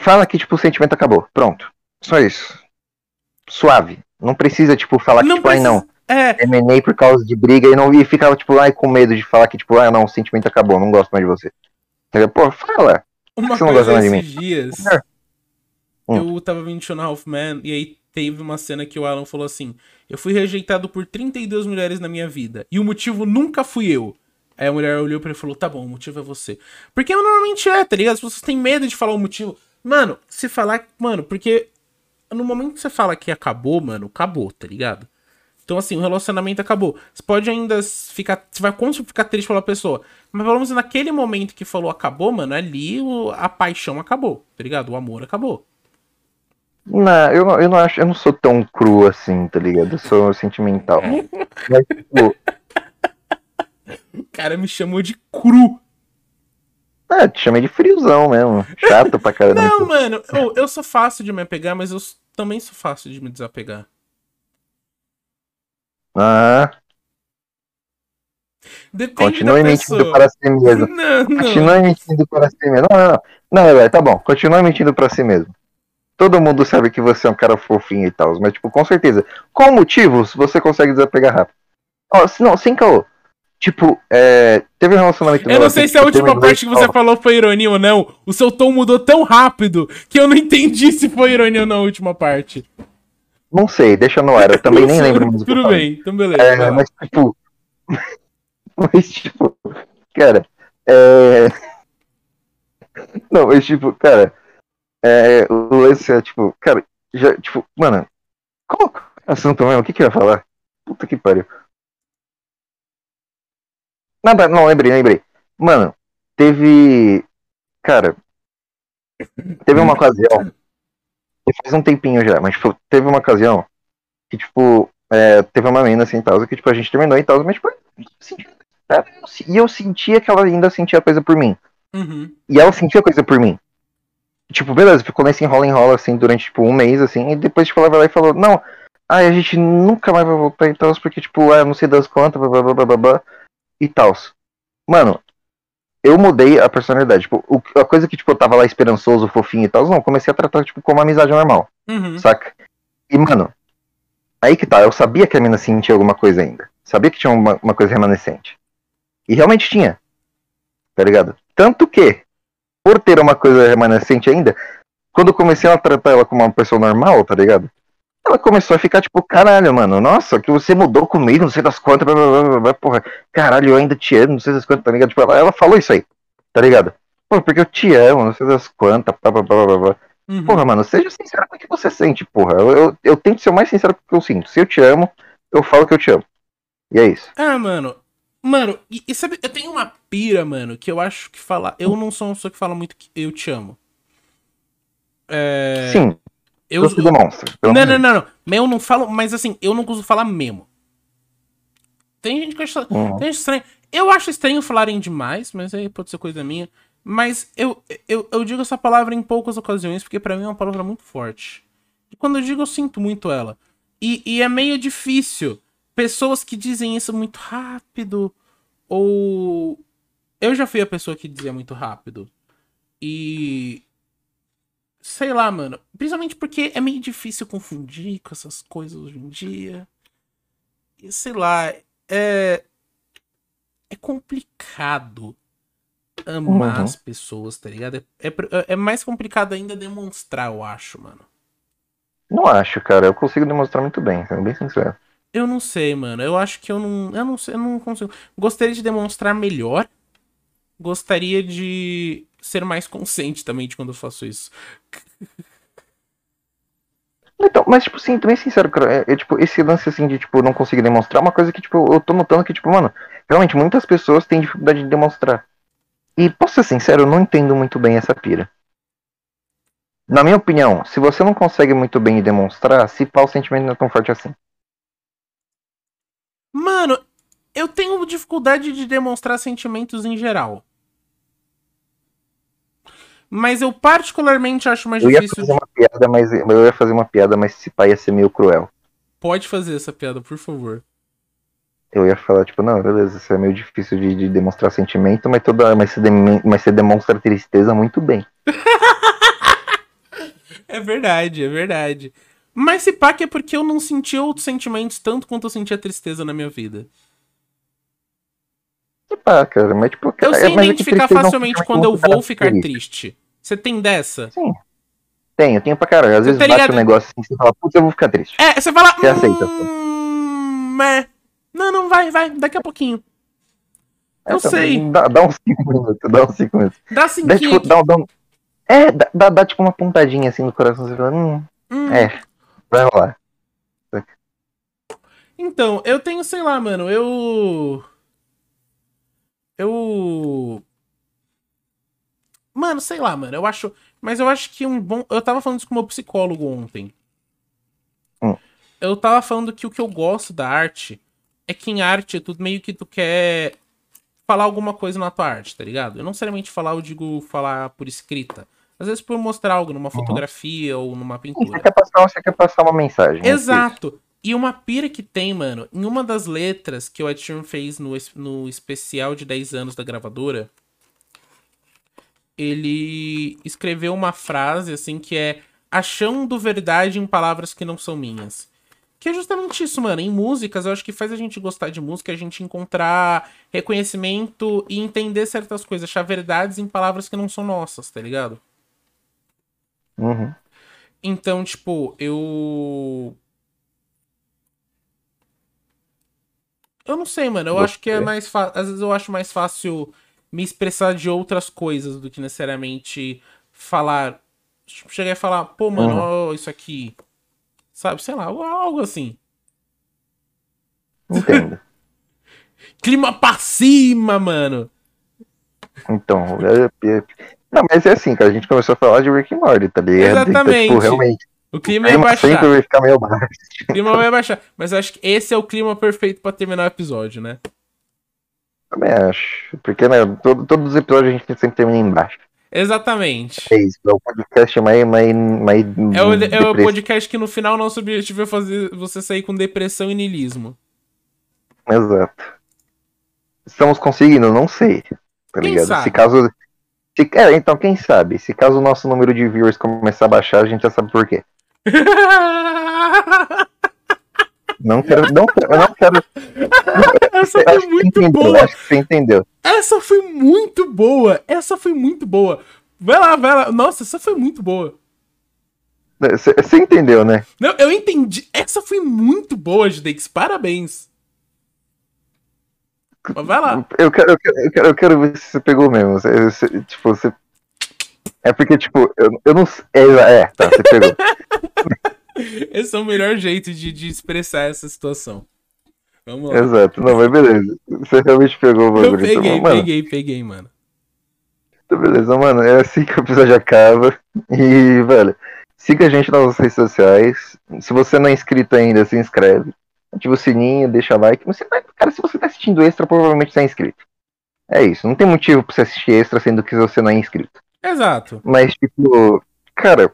Fala que, tipo, o sentimento acabou. Pronto. Só isso. Suave. Não precisa, tipo, falar que, não tipo, ai precisa. não. É, Terminei por causa de briga e não e ficava, tipo, ai, com medo de falar que, tipo, ah, não, o sentimento acabou, não gosto mais de você. Entendeu? Pô, fala. Uma Você não coisa gosta mais esses dias, É. Hum. eu tava vendo Two and a Half Man e aí teve uma cena que o Alan falou assim: Eu fui rejeitado por 32 mulheres na minha vida e o motivo nunca fui eu. Aí a mulher olhou pra ele e falou: Tá bom, o motivo é você. Porque normalmente é, tá ligado? As pessoas têm medo de falar o motivo. Mano, se falar. Mano, porque no momento que você fala que acabou, mano, acabou, tá ligado? Então, assim, o relacionamento acabou. Você pode ainda ficar. Você vai quando ficar triste pela pessoa. Mas pelo menos naquele momento que falou acabou, mano, ali o- a paixão acabou, tá ligado? O amor acabou. Não, eu, não- eu não acho, eu não sou tão cru assim, tá ligado? Eu sou sentimental. Mas, tipo, <laughs> O cara me chamou de cru. Ah, te chamei de friozão mesmo. Chato pra caramba. Não, mano, eu, eu sou fácil de me apegar, mas eu também sou fácil de me desapegar. Ah, Depende continue mentindo para si mesmo. <laughs> Não, não. Continue mentindo para si mesmo. Não, não, não. Não, velho, tá bom. Continue mentindo pra si mesmo. Todo mundo sabe que você é um cara fofinho e tal, mas, tipo, com certeza, com motivos, você consegue desapegar rápido. Ó, se- não, sem caô. Tipo, é, teve um relacionamento. Eu não sei se a última parte que você falou foi ironia ou não. O seu tom mudou tão rápido que eu não entendi se foi ironia ou não a última parte. Não sei, deixa no ar. Eu também nem <laughs> lembro mais Tudo bem, então beleza. É, mas tipo. <laughs> Mas tipo. Cara. É. <laughs> Não, mas tipo, cara. É, o lance é tipo. Cara, já, tipo, mano. Qual qual é o assunto mesmo? O que que eu ia falar? Puta que pariu. Nada, não, lembrei, lembrei. Mano, teve. Cara. Teve uma ocasião. Faz um tempinho já, mas tipo, teve uma ocasião que, tipo, é, teve uma menina assim, tal, que tipo, a gente terminou e tal, mas tipo, e eu sentia que ela ainda sentia coisa por mim. Uhum. E ela sentia coisa por mim. Tipo, beleza, ficou nesse enrola enrola assim durante tipo um mês, assim, e depois tipo, ela vai lá e falou, não, ai, a gente nunca mais vai voltar e tal, porque, tipo, ah, não sei das contas, blá blá blá blá blá, blá e tal. Mano, eu mudei a personalidade. Tipo, o- a coisa que, tipo, eu tava lá esperançoso, fofinho e tal, não, comecei a tratar, tipo, como uma amizade normal Uhum. saca? E, mano, aí que tá, eu sabia que a mina sentia alguma coisa ainda. Sabia que tinha uma, uma coisa remanescente. E realmente tinha. Tá ligado? Tanto que, por ter uma coisa remanescente ainda, quando eu comecei a tratar ela como uma pessoa normal, tá ligado? Ela começou a ficar tipo, caralho, mano, nossa, que você mudou comigo, não sei das quantas, blá, blá, blá, porra, caralho, eu ainda te amo, não sei das quantas, tá ligado? Tipo, ela, ela falou isso aí, tá ligado? Pô, porque eu te amo, não sei das quantas, blá, blá, blá, blá, blá. Uhum. Porra, mano, seja sincero com o que você sente, porra. Eu, eu, eu tento ser o mais sincero com o que eu sinto. Se eu te amo, eu falo que eu te amo. E é isso. Ah, mano. Mano, e, e sabe, eu tenho uma pira, mano, que eu acho que falar. Eu não sou uma pessoa que fala muito que eu te amo. É. Sim, eu, você demonstra. pelo Não, não, não, não. Mas eu não falo, mas assim, eu não consigo falar mesmo. Tem gente que acha, Uhum. tem gente estranho. Eu acho estranho falarem demais, mas aí pode ser coisa minha. Mas eu, eu, eu digo essa palavra em poucas ocasiões, porque pra mim é uma palavra muito forte. E quando eu digo, eu sinto muito ela. E, e é meio difícil. Pessoas que dizem isso muito rápido, ou. Eu já fui a pessoa que dizia muito rápido. E. Sei lá, mano. Principalmente porque é meio difícil confundir com essas coisas hoje em dia. E sei lá, é. É complicado amar Uhum. as pessoas, tá ligado? É, é, é mais complicado ainda demonstrar, eu acho, mano. Não acho, cara. Eu consigo demonstrar muito bem, sendo bem sincero. Eu não sei, mano. Eu acho que eu não. Eu não sei, eu não consigo. Gostaria de demonstrar melhor. Gostaria de ser mais consciente também de quando eu faço isso. Então, mas, tipo, sim, bem sincero, cara. É, é, tipo, esse lance, assim, de, tipo, não conseguir demonstrar é uma coisa que, tipo, eu tô notando que, tipo, mano, realmente muitas pessoas têm dificuldade de demonstrar. E, posso ser sincero, eu não entendo muito bem essa pira. Na minha opinião, se você não consegue muito bem demonstrar, se pá, o sentimento não é tão forte assim. Mano, eu tenho dificuldade de demonstrar sentimentos em geral. Mas eu particularmente acho mais Eu ia difícil. fazer uma piada, mas eu ia fazer uma piada, mas esse pai ia ser meio cruel. Pode fazer essa piada, por favor. Eu ia falar, tipo, não, beleza, isso é meio difícil de, de demonstrar sentimento, mas, toda, mas, você mas você demonstra tristeza muito bem. <laughs> É verdade, é verdade. Mas se pá que é porque eu não senti outros sentimentos tanto quanto eu senti a tristeza na minha vida. E pá, cara, mas tipo, Eu sei é, é identificar é um facilmente sentimento quando eu vou ficar característico. triste. Você tem dessa? Tenho, tenho pra caralho. Às Você vezes tá bate um negócio assim, você fala, putz, eu vou ficar triste. É, você fala. Você aceita, Hum, é. Não, não, vai, vai, daqui a pouquinho. Eu Então, sei. Dá, dá uns 5 minutos, dá uns 5 minutos. Dá Dá, cinquinho. tipo, dá, dá um- É, dá, dá, dá, tipo uma pontadinha assim no coração, você fala, hum, Hum. é, vai rolar. Então, eu tenho, sei lá, mano, eu. Eu. Mano, sei lá, mano, eu acho. Mas eu acho que um bom. Eu tava falando isso com o meu psicólogo ontem. Hum. Eu tava falando que o que eu gosto da arte é que em arte tu meio que tu quer falar alguma coisa na tua arte, tá ligado? Eu não necessariamente falar, eu digo falar por escrita. Às vezes por mostrar algo numa fotografia ou numa Você pintura. quer passar, você quer passar uma mensagem. é Exato. E uma pira que tem, mano, em uma das letras que o Ed Sheeran fez no, no especial de 10 anos da gravadora, ele escreveu uma frase assim que é achando verdade em palavras que não são minhas. Que é justamente isso, mano. Em músicas, eu acho que faz a gente gostar de música, a gente encontrar reconhecimento e entender certas coisas, achar verdades em palavras que não são nossas, tá ligado? Uhum. Então, tipo, eu. Eu não sei, mano. Eu Você- acho que é mais fácil. Às vezes eu acho mais fácil me expressar de outras coisas do que necessariamente falar. Tipo, chegar e falar, pô, mano, Uhum. isso aqui. Sabe, sei lá, algo assim. Entendo. <laughs> Clima pra cima, mano. Então, é- é- não, mas é assim, cara, a gente começou a falar de Rick and Morty, tá ligado? Exatamente. Então, tipo, realmente, O o clima ia clima baixar. sempre vai ficar meio baixo. O clima vai baixar. Mas eu acho que esse é o clima perfeito pra terminar o episódio, né? Também acho. Porque, né, todo- todos os episódios a gente sempre termina embaixo. Exatamente. É isso, é o podcast mais. mais, mais É o, é o podcast que no final nosso objetivo é fazer você sair com depressão e niilismo. Exato. Estamos conseguindo? Não sei. Tá Quem ligado? sabe? Se caso. Se, é, então quem sabe? Se caso o nosso número de viewers começar a baixar, a gente já sabe por quê. <laughs> Não quero. Não, quero- não quero. Essa foi muito entendeu, boa. Acho que você entendeu. Essa foi muito boa. Essa foi muito boa. Vai lá, vai lá. Nossa, essa foi muito boa. Você entendeu, né? Não, eu entendi. Essa foi muito boa, Judeix. Parabéns. Mas vai lá. Eu quero, eu, quero, eu, quero, eu quero ver se você pegou mesmo. Você- você- tipo, você. É porque, tipo, eu, eu não sei. É, é, tá, você pegou. <laughs> <laughs> Esse é o melhor jeito de, de expressar essa situação. Vamos lá. Exato, não, mas beleza. Você realmente pegou o Eu bagulho. peguei, então, mano, peguei, peguei, mano. Então, beleza, mano. É assim que o episódio acaba. E, velho, siga a gente nas nossas redes sociais. Se você não é inscrito ainda, se inscreve. Ativa o sininho, deixa like. Você vai, cara, se você tá assistindo extra, provavelmente você é inscrito. É isso. Não tem motivo pra você assistir extra sendo que você não é inscrito. Exato. Mas, tipo, cara.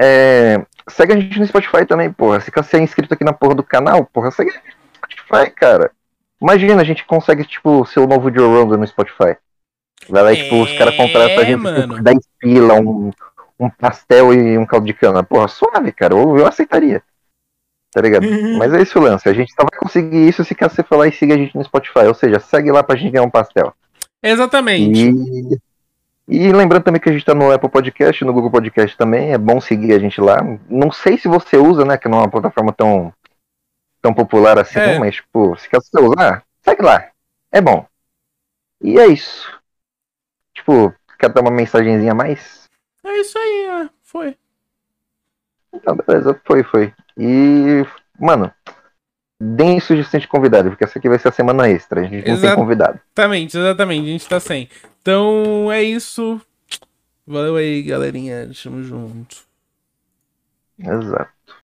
É. Segue a gente no Spotify também, porra. Se você é inscrito aqui na porra do canal, porra, segue a gente no Spotify, cara. Imagina, a gente consegue, tipo, ser o novo Joe Rogan no Spotify. Vai lá e, tipo, os caras contratam a É, gente por 10 pila, um, um pastel e um caldo de cana. Porra, suave, cara. Eu, eu aceitaria. Tá ligado? <laughs> Mas é isso o lance. A gente só vai conseguir isso se você for lá e siga a gente no Spotify. Ou seja, segue lá pra gente ganhar um pastel. Exatamente. E, e lembrando também que a gente tá no Apple Podcast, no Google Podcast também. É bom seguir a gente lá. Não sei se você usa, né? Que não é uma plataforma tão, tão popular assim, É. mas, tipo, se caso você usar, segue lá. É bom. E é isso. Tipo, quer dar uma mensagenzinha a mais? É isso aí, é. foi. Então, beleza, foi, foi. E, mano, deem sugestão de convidado, porque essa aqui vai ser a semana extra. A gente não tem convidado. Exatamente, exatamente. A gente tá sem. Então é isso. Valeu aí, galerinha. Tamo junto. Exato.